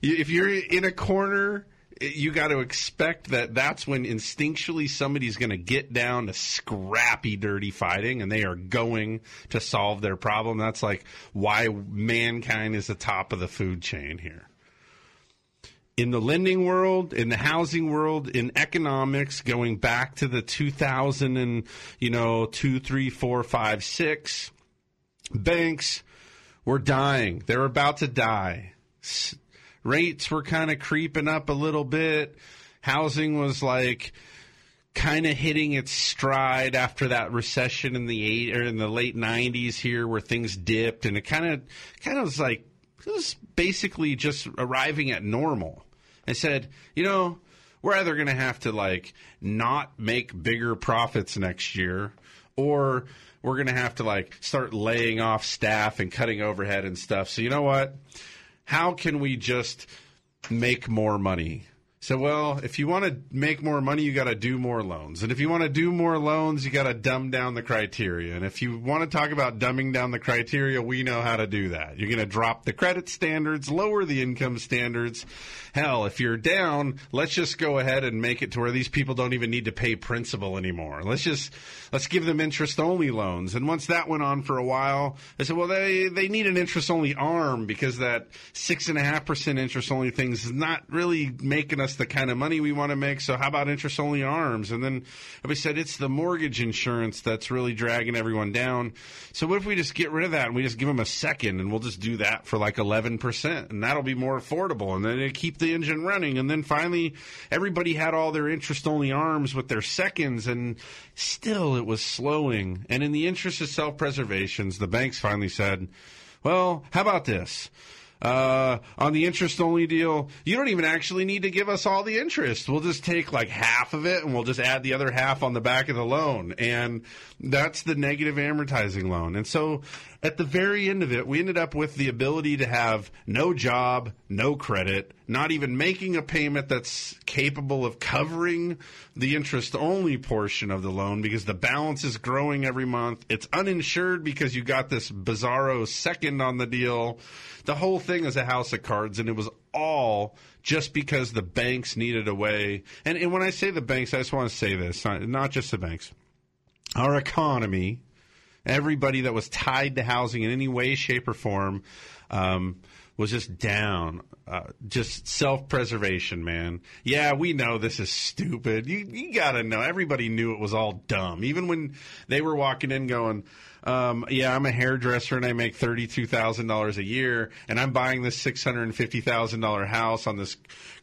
C: If you're in a corner, you got to expect that that's when instinctually somebody's going to get down to scrappy, dirty fighting, and they are going to solve their problem. That's like why mankind is the top of the food chain here in the lending world, in the housing world, in economics, going back to the 2000 and you know two, three, four, five, six, banks were dying. They're about to die. Rates were kind of creeping up a little bit. Housing was like kind of hitting its stride after that recession in the eight or in the late '90s here, where things dipped, and it kind of kind of was like it was basically just arriving at normal. I said, you know, we're either going to have to like not make bigger profits next year, or we're going to have to like start laying off staff and cutting overhead and stuff. So you know what? How can we just make more money? So, well, if you want to make more money, you got to do more loans. And if you want to do more loans, you got to dumb down the criteria. And if you want to talk about dumbing down the criteria, we know how to do that. You're going to drop the credit standards, lower the income standards. Hell, if you're down, let's just go ahead and make it to where these people don't even need to pay principal anymore. Let's just let's give them interest only loans. And once that went on for a while, I said, well, they they need an interest only arm because that six and a half percent interest only things is not really making us the kind of money we want to make. So how about interest only arms? And then we said it's the mortgage insurance that's really dragging everyone down. So what if we just get rid of that and we just give them a second and we'll just do that for like eleven percent and that'll be more affordable and then keep the engine running and then finally everybody had all their interest only arms with their seconds and still it was slowing. And in the interest of self preservation, the banks finally said, well, how about this? Uh, on the interest only deal, you don't even actually need to give us all the interest. We'll just take like half of it and we'll just add the other half on the back of the loan. And that's the negative amortizing loan. And so at the very end of it, we ended up with the ability to have no job, no credit, not even making a payment that's capable of covering the interest only portion of the loan because the balance is growing every month. It's uninsured because you got this bizarro second on the deal. The whole thing is a house of cards, and it was all just because the banks needed a way. And, and when I say the banks, I just want to say this not, not just the banks. Our economy, everybody that was tied to housing in any way, shape, or form, um, was just down. Uh, just self preservation, man. Yeah, we know this is stupid. You, you got to know. Everybody knew it was all dumb. Even when they were walking in going, um, yeah, I'm a hairdresser and I make $32,000 a year and I'm buying this $650,000 house on this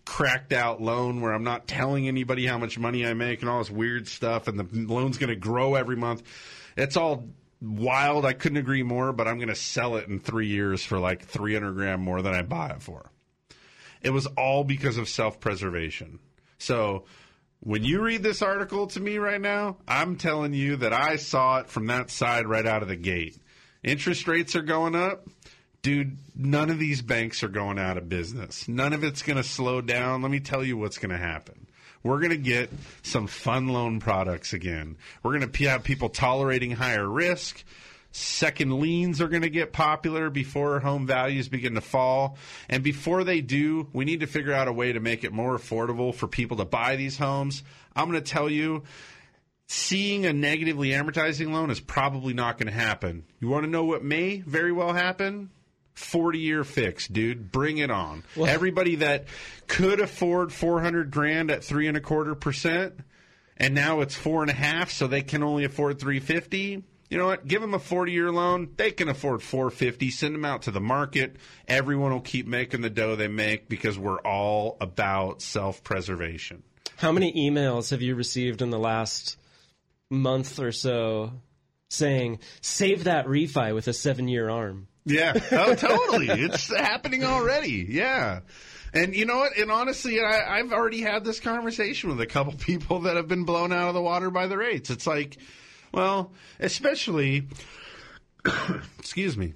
C: cracked out loan where I'm not telling anybody how much money I make and all this weird stuff and the loan's going to grow every month. It's all wild. I couldn't agree more, but I'm going to sell it in three years for like 300 grand more than I buy it for. It was all because of self preservation. So when you read this article to me right now, I'm telling you that I saw it from that side right out of the gate. Interest rates are going up. Dude, none of these banks are going out of business. None of it's going to slow down. Let me tell you what's going to happen. We're going to get some fun loan products again. We're going to have people tolerating higher risk. Second liens are going to get popular before home values begin to fall. And before they do, we need to figure out a way to make it more affordable for people to buy these homes. I'm going to tell you, seeing a negatively amortizing loan is probably not going to happen. You want to know what may very well happen? 40 year fix, dude. Bring it on. Everybody that could afford 400 grand at three and a quarter percent, and now it's four and a half, so they can only afford 350. You know what? Give them a 40 year loan. They can afford 450. Send them out to the market. Everyone will keep making the dough they make because we're all about self preservation.
D: How many emails have you received in the last month or so saying, save that refi with a seven year arm?
C: Yeah. Oh, totally. it's happening already. Yeah. And you know what? And honestly, I, I've already had this conversation with a couple people that have been blown out of the water by the rates. It's like, well, especially, excuse me,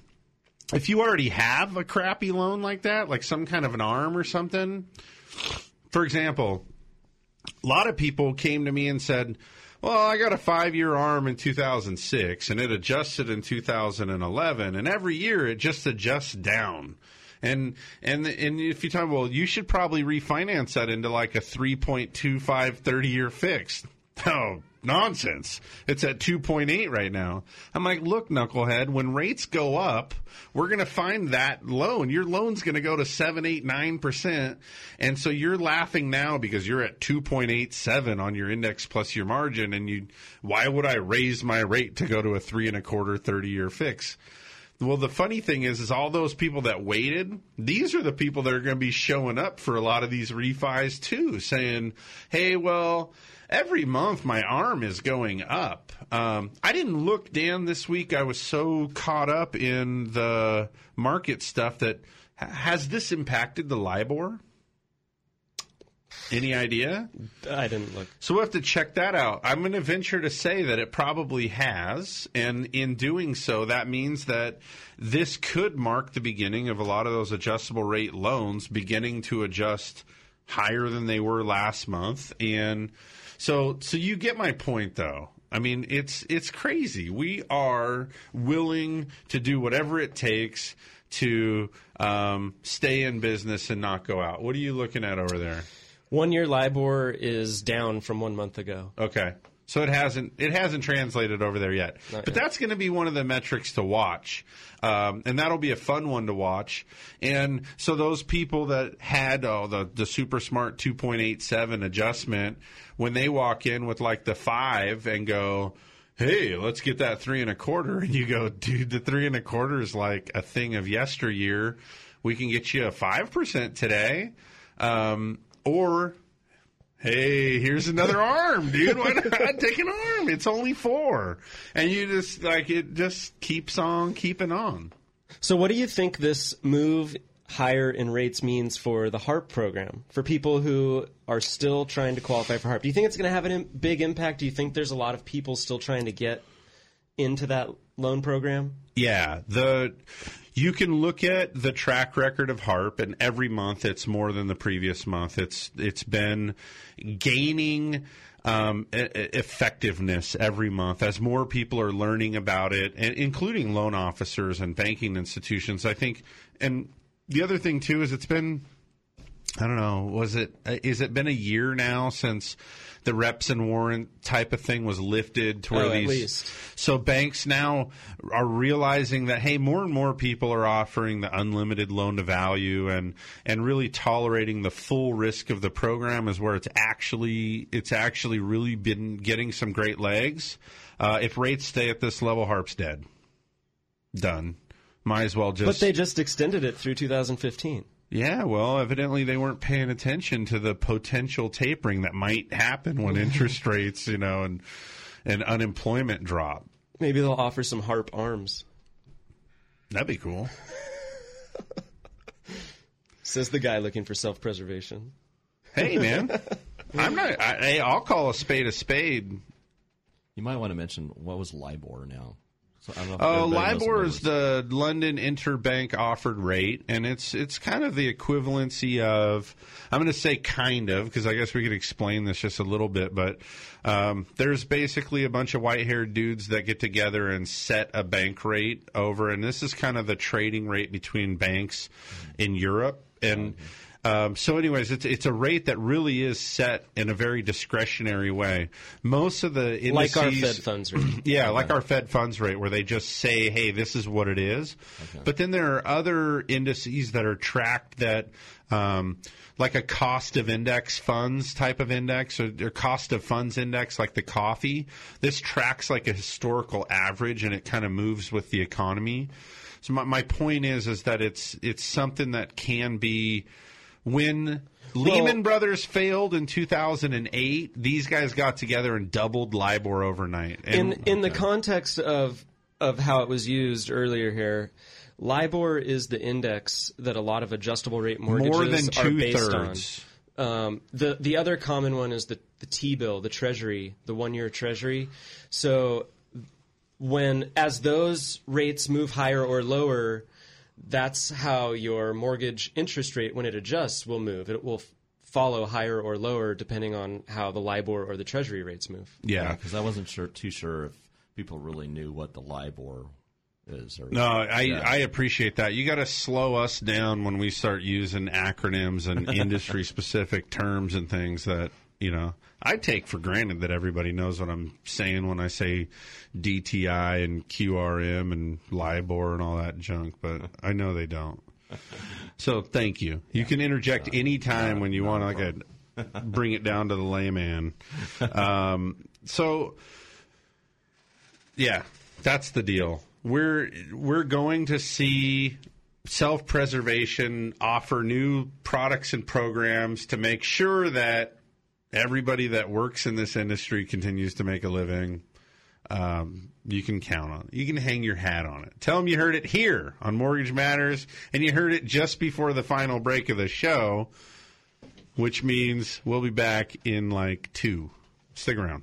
C: if you already have a crappy loan like that, like some kind of an arm or something, for example, a lot of people came to me and said, well, I got a five year arm in 2006 and it adjusted in 2011, and every year it just adjusts down. And and and if you talk, well, you should probably refinance that into like a 3.25 30 year fixed. Oh, nonsense. It's at 2.8 right now. I'm like, look, knucklehead, when rates go up, we're going to find that loan. Your loan's going to go to 7, 8, 9%. And so you're laughing now because you're at 2.87 on your index plus your margin. And you, why would I raise my rate to go to a three and a quarter 30 year fix? Well, the funny thing is, is all those people that waited, these are the people that are going to be showing up for a lot of these refis too, saying, "Hey, well, every month my arm is going up." Um, I didn't look, Dan, this week. I was so caught up in the market stuff that has this impacted the LIBOR? Any idea?
D: I didn't look.
C: So we'll have to check that out. I'm going to venture to say that it probably has. And in doing so, that means that this could mark the beginning of a lot of those adjustable rate loans beginning to adjust higher than they were last month. And so, so you get my point though. I mean, it's, it's crazy. We are willing to do whatever it takes to um, stay in business and not go out. What are you looking at over there?
D: One year LIBOR is down from one month ago.
C: Okay. So it hasn't it hasn't translated over there yet,
D: Not
C: but
D: yet.
C: that's going to be one of the metrics to watch, um, and that'll be a fun one to watch. And so those people that had oh, the the super smart two point eight seven adjustment, when they walk in with like the five and go, hey, let's get that three and a quarter, and you go, dude, the three and a quarter is like a thing of yesteryear. We can get you a five percent today, um, or Hey, here's another arm, dude. Why not take an arm? It's only four. And you just, like, it just keeps on keeping on.
D: So, what do you think this move higher in rates means for the HARP program for people who are still trying to qualify for HARP? Do you think it's going to have a big impact? Do you think there's a lot of people still trying to get into that loan program?
C: Yeah, the you can look at the track record of Harp, and every month it's more than the previous month. It's it's been gaining um, effectiveness every month as more people are learning about it, and including loan officers and banking institutions. I think, and the other thing too is it's been I don't know. Was it? uh, it been a year now since the reps and warrant type of thing was lifted to where
D: Oh, at
C: these?
D: least.
C: So banks now are realizing that hey, more and more people are offering the unlimited loan to value and and really tolerating the full risk of the program is where it's actually it's actually really been getting some great legs. Uh, if rates stay at this level, Harp's dead. Done. Might as well just.
D: but they just extended it through 2015.
C: Yeah, well, evidently they weren't paying attention to the potential tapering that might happen when interest rates, you know, and and unemployment drop.
D: Maybe they'll offer some HARP arms.
C: That'd be cool.
D: Says the guy looking for self preservation.
C: Hey, man, I'm not. I, hey, I'll call a spade a spade.
I: You might want to mention what was LIBOR now. So I don't know if
C: Oh, LIBOR is the London Interbank Offered Rate, and it's it's kind of the equivalency of I'm going to say kind of because I guess we could explain this just a little bit, but um, there's basically a bunch of white-haired dudes that get together and set a bank rate over, and this is kind of the trading rate between banks in Europe, and um, so, anyways, it's it's a rate that really is set in a very discretionary way. Most of the indices,
D: Like our Fed funds rate.
C: yeah, like our Fed funds rate, where they just say, "Hey, this is what it is." But then there are other indices that are tracked that, um, like a cost of index funds type of index, or, or cost of funds index, like the coffee. This tracks like a historical average, and it kind of moves with the economy. So my, my point is, is that it's it's something that can be when Lehman Brothers failed in 2008, these guys got together and doubled LIBOR overnight. And
D: in in the context of of how it was used earlier here, LIBOR is the index that a lot of adjustable rate mortgages
C: More than
D: are based
C: two-thirds.
D: on. Um, the the other common one is the the T bill, the Treasury, the one year Treasury. So when as those rates move higher or lower, that's how your mortgage interest rate when it adjusts will move. It will f- follow higher or lower depending on how the LIBOR or the Treasury rates move.
C: Yeah.
I: because I wasn't sure too sure if people really knew what the LIBOR is. Or
C: No, I,
I: Yeah.
C: I appreciate that. You got to slow us down when we start using acronyms and industry specific terms and things that, you know, I take for granted that everybody knows what I'm saying when I say DTI and QRM and LIBOR and all that junk, but I know they don't. So thank you. You can interject any anytime when you want to like a, bring it down to the layman. Um, so yeah, that's the deal. We're we're going to see self-preservation offer new products and programs to make sure that everybody that works in this industry continues to make a living. Um, you can count on it. You can hang your hat on it. Tell them you heard it here on Mortgage Matters, and you heard it just before the final break of the show, which means we'll be back in like two. Stick around.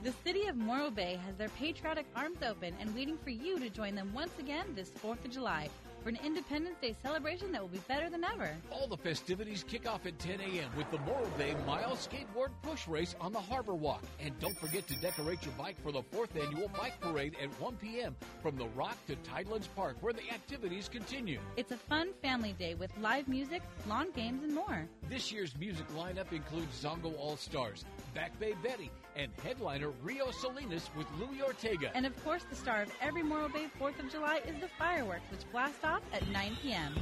G: The city of Morro Bay has their patriotic arms open and waiting for you to join them once again this 4th of July for an Independence Day celebration that will be better than ever.
B: All the festivities kick off at 10 a.m. with the Morro Bay Mile Skateboard Push Race on the Harbor Walk. And don't forget to decorate your bike for the fourth annual Bike Parade at 1 p.m. from the Rock to Tidelands Park, where the activities continue.
G: It's a fun family day with live music, lawn games, and more.
B: This year's music lineup includes Zongo All Stars, Back Bay Betty, and headliner Rio Salinas with Louis Ortega.
G: And of course, the star of every Morro Bay 4th of July is the fireworks, which blast off at 9 p.m.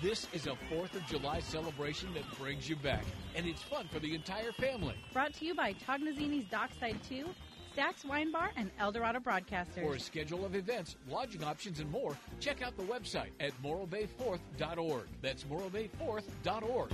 B: This is a 4th of July celebration that brings you back, and it's fun for the entire family.
G: Brought to you by Tognazzini's Dockside 2, Stacks Wine Bar, and Eldorado Broadcasters.
B: For a schedule of events, lodging options, and more, check out the website at morrobay4th.org. That's morrobay4th.org.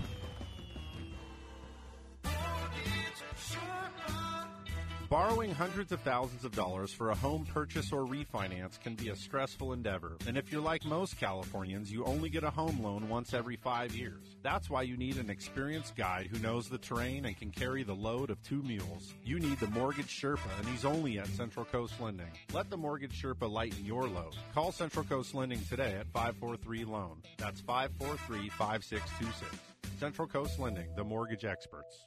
H: Borrowing hundreds of thousands of dollars for a home purchase or refinance can be a stressful endeavor. And if you're like most Californians, you only get a home loan once every five years. That's why you need an experienced guide who knows the terrain and can carry the load of two mules. You need the Mortgage Sherpa, and he's only at Central Coast Lending. Let the Mortgage Sherpa lighten your load. Call Central Coast Lending today at 543 Loan. That's 543 5626. Central Coast Lending, the mortgage experts.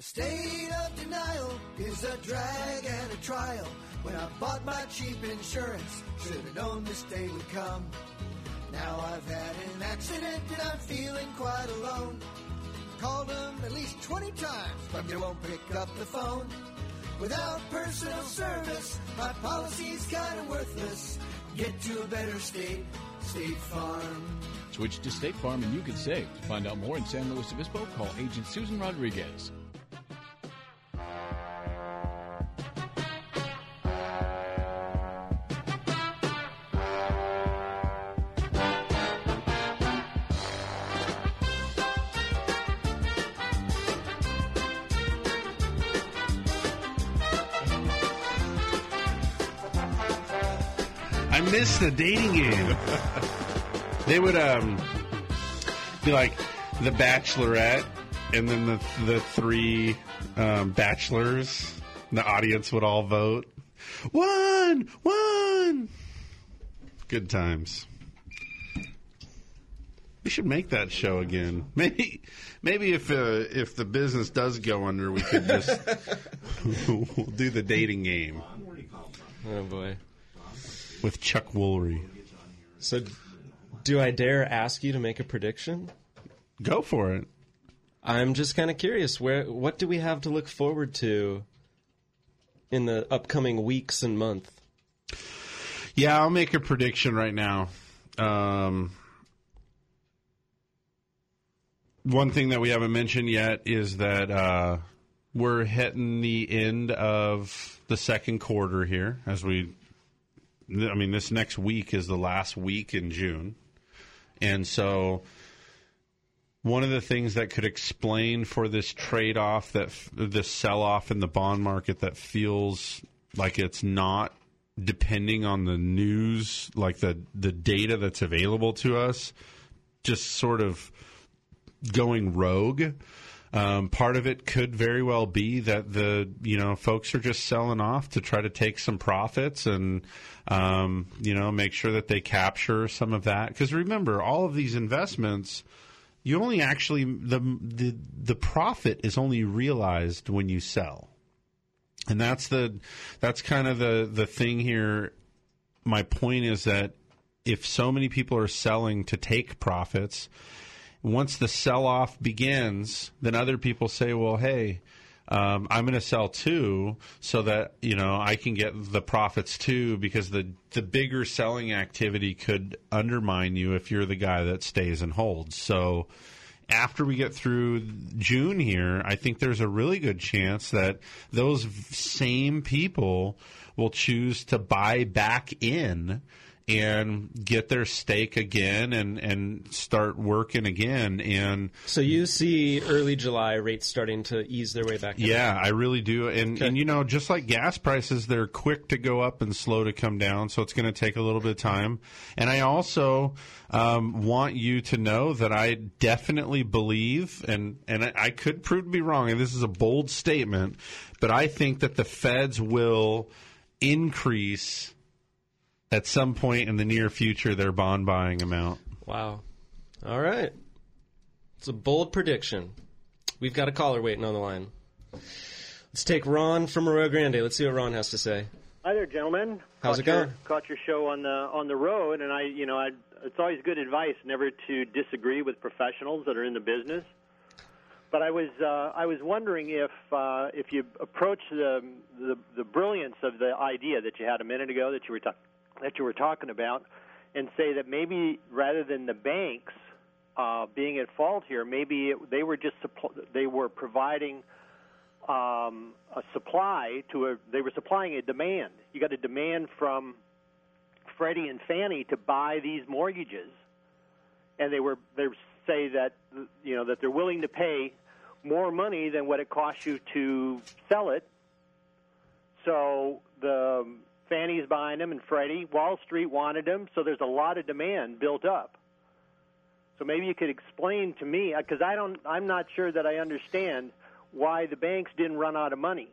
K: The state of denial is a drag and a trial. When I bought my cheap insurance, should have known this day would come. Now I've had an accident and I'm feeling quite alone. Called them at least 20 times, but they won't pick up the phone. Without personal service, my policy's kinda worthless. Get to a better state, State Farm.
J: Switch to State Farm and you can save. To find out more in San Luis Obispo, call Agent Susan Rodriguez.
C: Miss the dating game. they would um be like, the Bachelorette, and then the the three um, bachelors. The audience would all vote. One, one. Good times. We should make that show again. Maybe, maybe if uh, if the business does go under, we could just we'll do the dating game
D: Oh boy.
C: With Chuck Woolery.
D: So, do I dare ask you to make a prediction?
C: Go for it.
D: I'm just kind of curious. Where what do we have to look forward to in the upcoming weeks and month?
C: Yeah, I'll make a prediction right now. Um, one thing that we haven't mentioned yet is that uh, we're hitting the end of the second quarter here. As we, I mean, this next week is the last week in June, and so one of the things that could explain for this trade off that this sell off in the bond market that feels like it's not depending on the news like the the data that's available to us just sort of going rogue um, part of it could very well be that the you know folks are just selling off to try to take some profits and um, you know make sure that they capture some of that. Because remember all of these investments you only actually the the the profit is only realized when you sell. And that's the that's kind of the the thing here. My point is that if so many people are selling to take profits once the sell off begins then other people say well hey um, I'm going to sell too, so that you know I can get the profits too, because the the bigger selling activity could undermine you if you're the guy that stays and holds. So after we get through June here, I think there's a really good chance that those same people will choose to buy back in and get their stake again and, and start working again. And
D: So you see early July rates starting to ease their way back.
C: yeah, I really do. And and you know, just like gas prices, they're quick to go up and slow to come down. So it's going to take a little bit of time. And I also um, want you to know that I definitely believe, and and I, I could prove to be wrong. And this is a bold statement, but I think that the Feds will increase at some point in the near future their bond buying amount.
D: Wow. All right. It's a bold prediction. We've got a caller waiting on the line. Let's take Ron from Rio Grande. Let's see what Ron has to say.
L: Hi there, gentlemen.
D: How's
L: caught
D: it going?
L: Your, caught your show on the on the road, and I, you know, I, it's always good advice never to disagree with professionals that are in the business. But I was uh, I was wondering if uh, if you approach the, the the brilliance of the idea that you had a minute ago that you were ta- that you were talking about, and say that maybe rather than the banks uh, being at fault here, maybe it, they were just suppl- they were providing um, a supply to a they were supplying a demand. You got a demand from Freddie and Fannie to buy these mortgages, and they were they say that you know that they're willing to pay more money than what it costs you to sell it. So the Fannie's buying them, and Freddie Wall Street wanted them, so there's a lot of demand built up. So maybe you could explain to me because I don't I'm not sure that I understand why the banks didn't run out of money.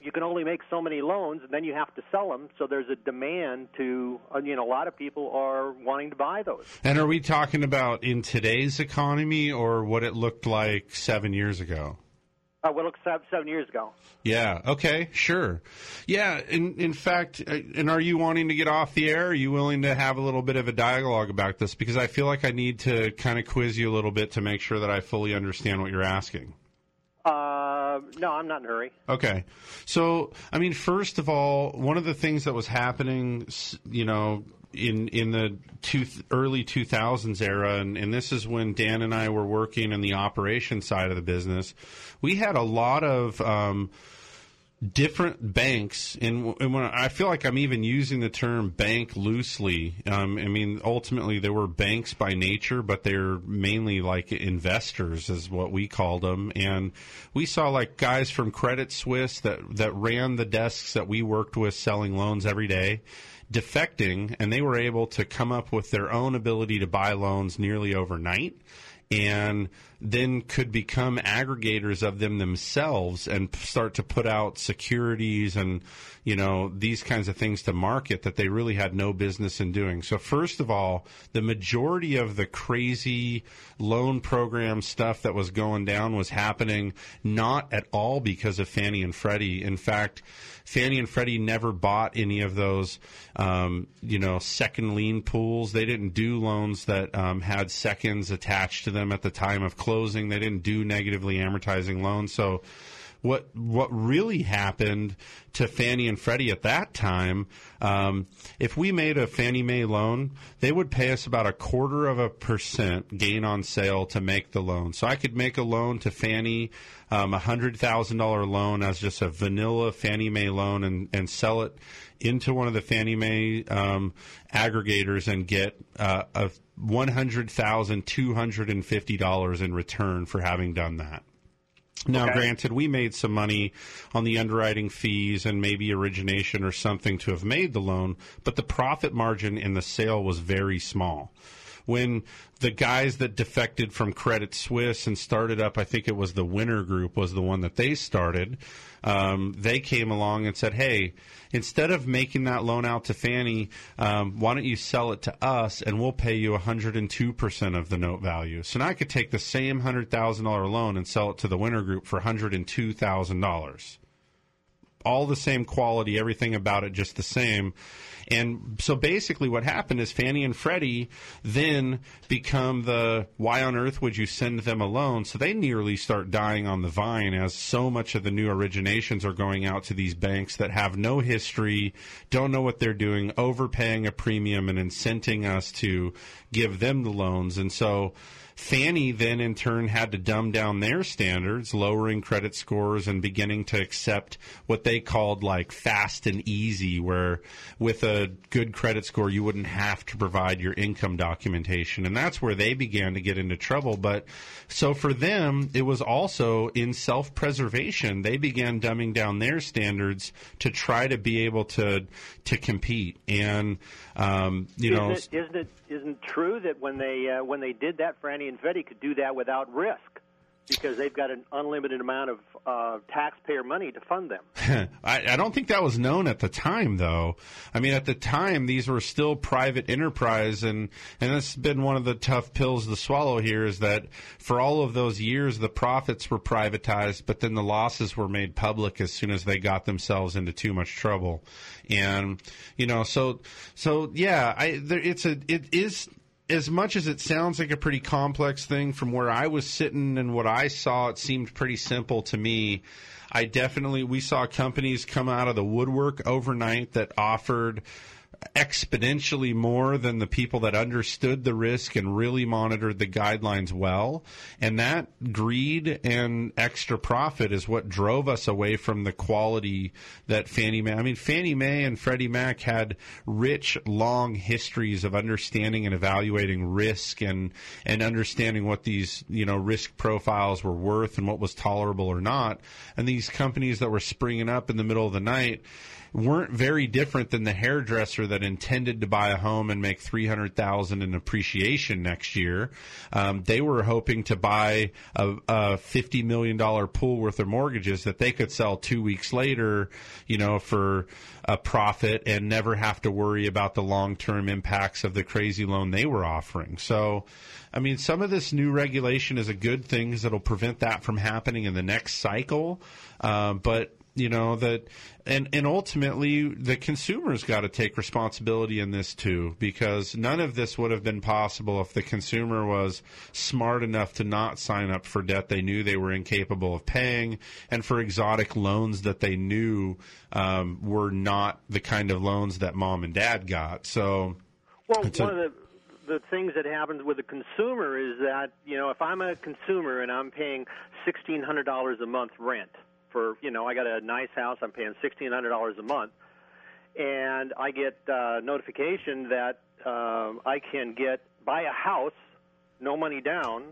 L: You can only make so many loans, and then you have to sell them. So there's a demand to, uh, you know, a lot of people are wanting to buy those.
C: And are we talking about in today's economy or what it looked like seven years ago?
L: Uh, well, look, seven, seven years ago.
C: Yeah. Okay. Sure. Yeah. In in fact, uh, and are you wanting to get off the air? Are you willing to have a little bit of a dialogue about this? Because I feel like I need to kind of quiz you a little bit to make sure that I fully understand what you're asking.
L: Uh, no, I'm not in a hurry.
C: Okay. So, I mean, first of all, one of the things that was happening, you know, in in the two, early 2000s era, and, and this is when Dan and I were working in the operation side of the business, we had a lot of. Um, different banks and, and when I feel like I'm even using the term bank loosely. Um, I mean, ultimately they were banks by nature, but they're mainly like investors, is what we called them. And we saw like guys from Credit Suisse that that ran the desks that we worked with selling loans every day defecting and they were able to come up with their own ability to buy loans nearly overnight and then could become aggregators of them themselves and start to put out securities and you know these kinds of things to market that they really had no business in doing. So first of all, the majority of the crazy loan program stuff that was going down was happening not at all because of Fannie and Freddie. In fact, Fannie and Freddie never bought any of those, um, you know, second lien pools. They didn't do loans that um, had seconds attached to them at the time of closing. They didn't do negatively amortizing loans. So what what really happened to Fannie and Freddie at that time, um, if we made a Fannie Mae loan, they would pay us about a quarter of a percent gain on sale to make the loan. So I could make a loan to Fannie, um, a hundred thousand dollar loan as just a vanilla Fannie Mae loan, and and sell it into one of the Fannie Mae um, aggregators and get uh, a one hundred thousand two hundred and fifty dollars in return for having done that. Now,
M: Okay.
C: granted, we made some money on the underwriting fees and maybe origination or something to have made the loan, but the profit margin in the sale was very small. When the guys that defected from Credit Suisse and started up, I think it was the Winner Group was the one that they started. Um, they came along and said, "Hey, instead of making that loan out to Fannie, um, why don't you sell it to us and we'll pay you 102 percent of the note value?" So now I could take the same hundred thousand dollar loan and sell it to the Winner Group for 102 thousand dollars all the same quality, everything about it just the same. And so basically, what happened is Fannie and Freddie then become the why on earth would you send them a loan? So they nearly start dying on the vine as so much of the new originations are going out to these banks that have no history, don't know what they're doing, overpaying a premium and incenting us to give them the loans. And so Fannie then in turn had to dumb down their standards, lowering credit scores and beginning to accept what they called like fast and easy, where with a good credit score you wouldn't have to provide your income documentation. And that's where they began to get into trouble. But so for them, it was also in self preservation. They began dumbing down their standards to try to be able to to compete. And um, you know
L: isn't it, isn't it isn't true that when they uh, when they did that, Franny and Freddie could do that without risk because they've got an unlimited amount of uh, taxpayer money to fund them.
C: I, I don't think that was known at the time, though. I mean, at the time, these were still private enterprise, and and that's been one of the tough pills to swallow here. Is that for all of those years, the profits were privatized, but then the losses were made public as soon as they got themselves into too much trouble, and you know, so so yeah, I there, it's a it is as much as it sounds like a pretty complex thing from where I was sitting and what I saw, it seemed pretty simple to me. I definitely, we saw companies come out of the woodwork overnight that offered exponentially more than the people that understood the risk and really monitored the guidelines well. And that greed and extra profit is what drove us away from the quality that Fannie Mae. I mean, Fannie Mae and Freddie Mac had rich, long histories of understanding and evaluating risk and and understanding what these you know risk profiles were worth and what was tolerable or not. And these companies that were springing up in the middle of the night weren't very different than the hairdresser that intended to buy a home and make three hundred thousand in appreciation next year. Um, they were hoping to buy a, a fifty million dollar pool worth of mortgages that they could sell two weeks later, you know, for a profit and never have to worry about the long term impacts of the crazy loan they were offering. So. I mean, some of this new regulation is a good thing because it'll prevent that from happening in the next cycle. Uh, but you know that and and ultimately the consumer's got to take responsibility in this too because none of this would have been possible if the consumer was smart enough to not sign up for debt they knew they were incapable of paying and for exotic loans that they knew um, were not the kind of loans that mom and dad got. So
L: Well,
C: it's a-
L: one of the the things that happens with the consumer is that you know if I'm a consumer and I'm paying sixteen hundred dollars a month rent for you know I got a nice house I'm paying sixteen hundred dollars a month, and I get uh, notification that um, I can get buy a house, no money down,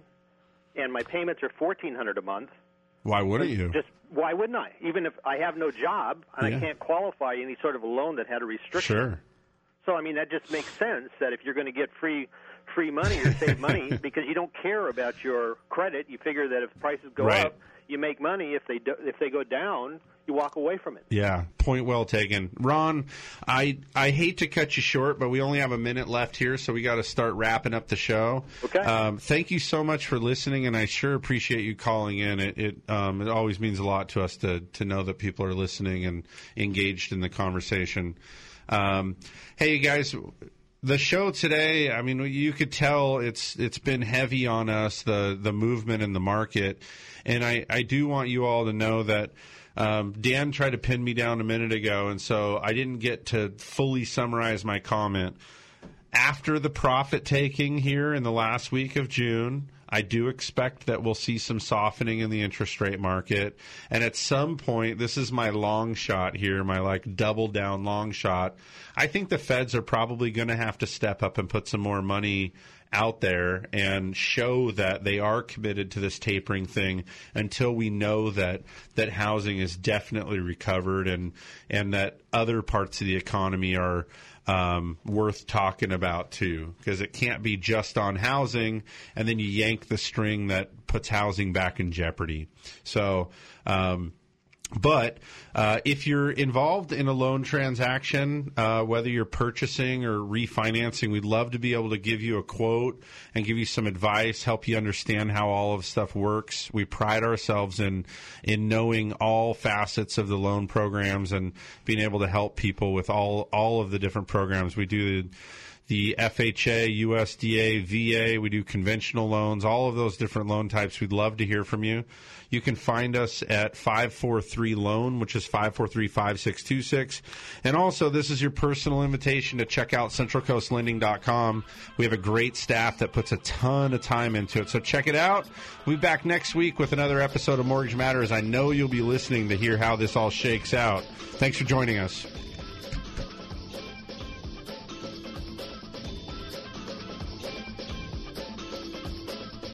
L: and my payments are fourteen hundred a month.
C: why wouldn't you
L: Just why wouldn't I? Even if I have no job and
C: Yeah.
L: I can't qualify any sort of a loan that had a restriction.
C: sure
L: So I mean that just makes sense that if you're going to get free free money or save money because you don't care about your credit. You figure that if prices go
C: Right.
L: up, you make money. If they do, if they go down, you walk away from it.
C: Yeah, point well taken, Ron. I I hate to cut you short, but we only have a minute left here, so we got to start wrapping up the show.
L: Okay.
C: Um, thank you so much for listening, and I sure appreciate you calling in. It it um, it always means a lot to us to to know that people are listening and engaged in the conversation. Um, hey, you guys. The show today, I mean, you could tell it's it's been heavy on us the the movement in the market, and I I do want you all to know that um, Dan tried to pin me down a minute ago, and so I didn't get to fully summarize my comment. After the profit taking here in the last week of June, I do expect that we'll see some softening in the interest rate market. And at some point, this is my long shot here, my like double down long shot. I think the feds are probably going to have to step up and put some more money out there and show that they are committed to this tapering thing until we know that that housing is definitely recovered and and that other parts of the economy are um, worth talking about too because it can't be just on housing and then you yank the string that puts housing back in jeopardy. So um, but uh, if you're involved in a loan transaction, uh, whether you're purchasing or refinancing, we'd love to be able to give you a quote and give you some advice, help you understand how all of stuff works. We pride ourselves in in knowing all facets of the loan programs and being able to help people with all all of the different programs. We do the FHA, USDA, VA. We do conventional loans, all of those different loan types. We'd love to hear from you. You can find us at 543 Loan, which is 543 5626. And also, this is your personal invitation to check out centralcoastlending.com. We have a great staff that puts a ton of time into it. So check it out. We'll be back next week with another episode of Mortgage Matters. I know you'll be listening to hear how this all shakes out. Thanks for joining us.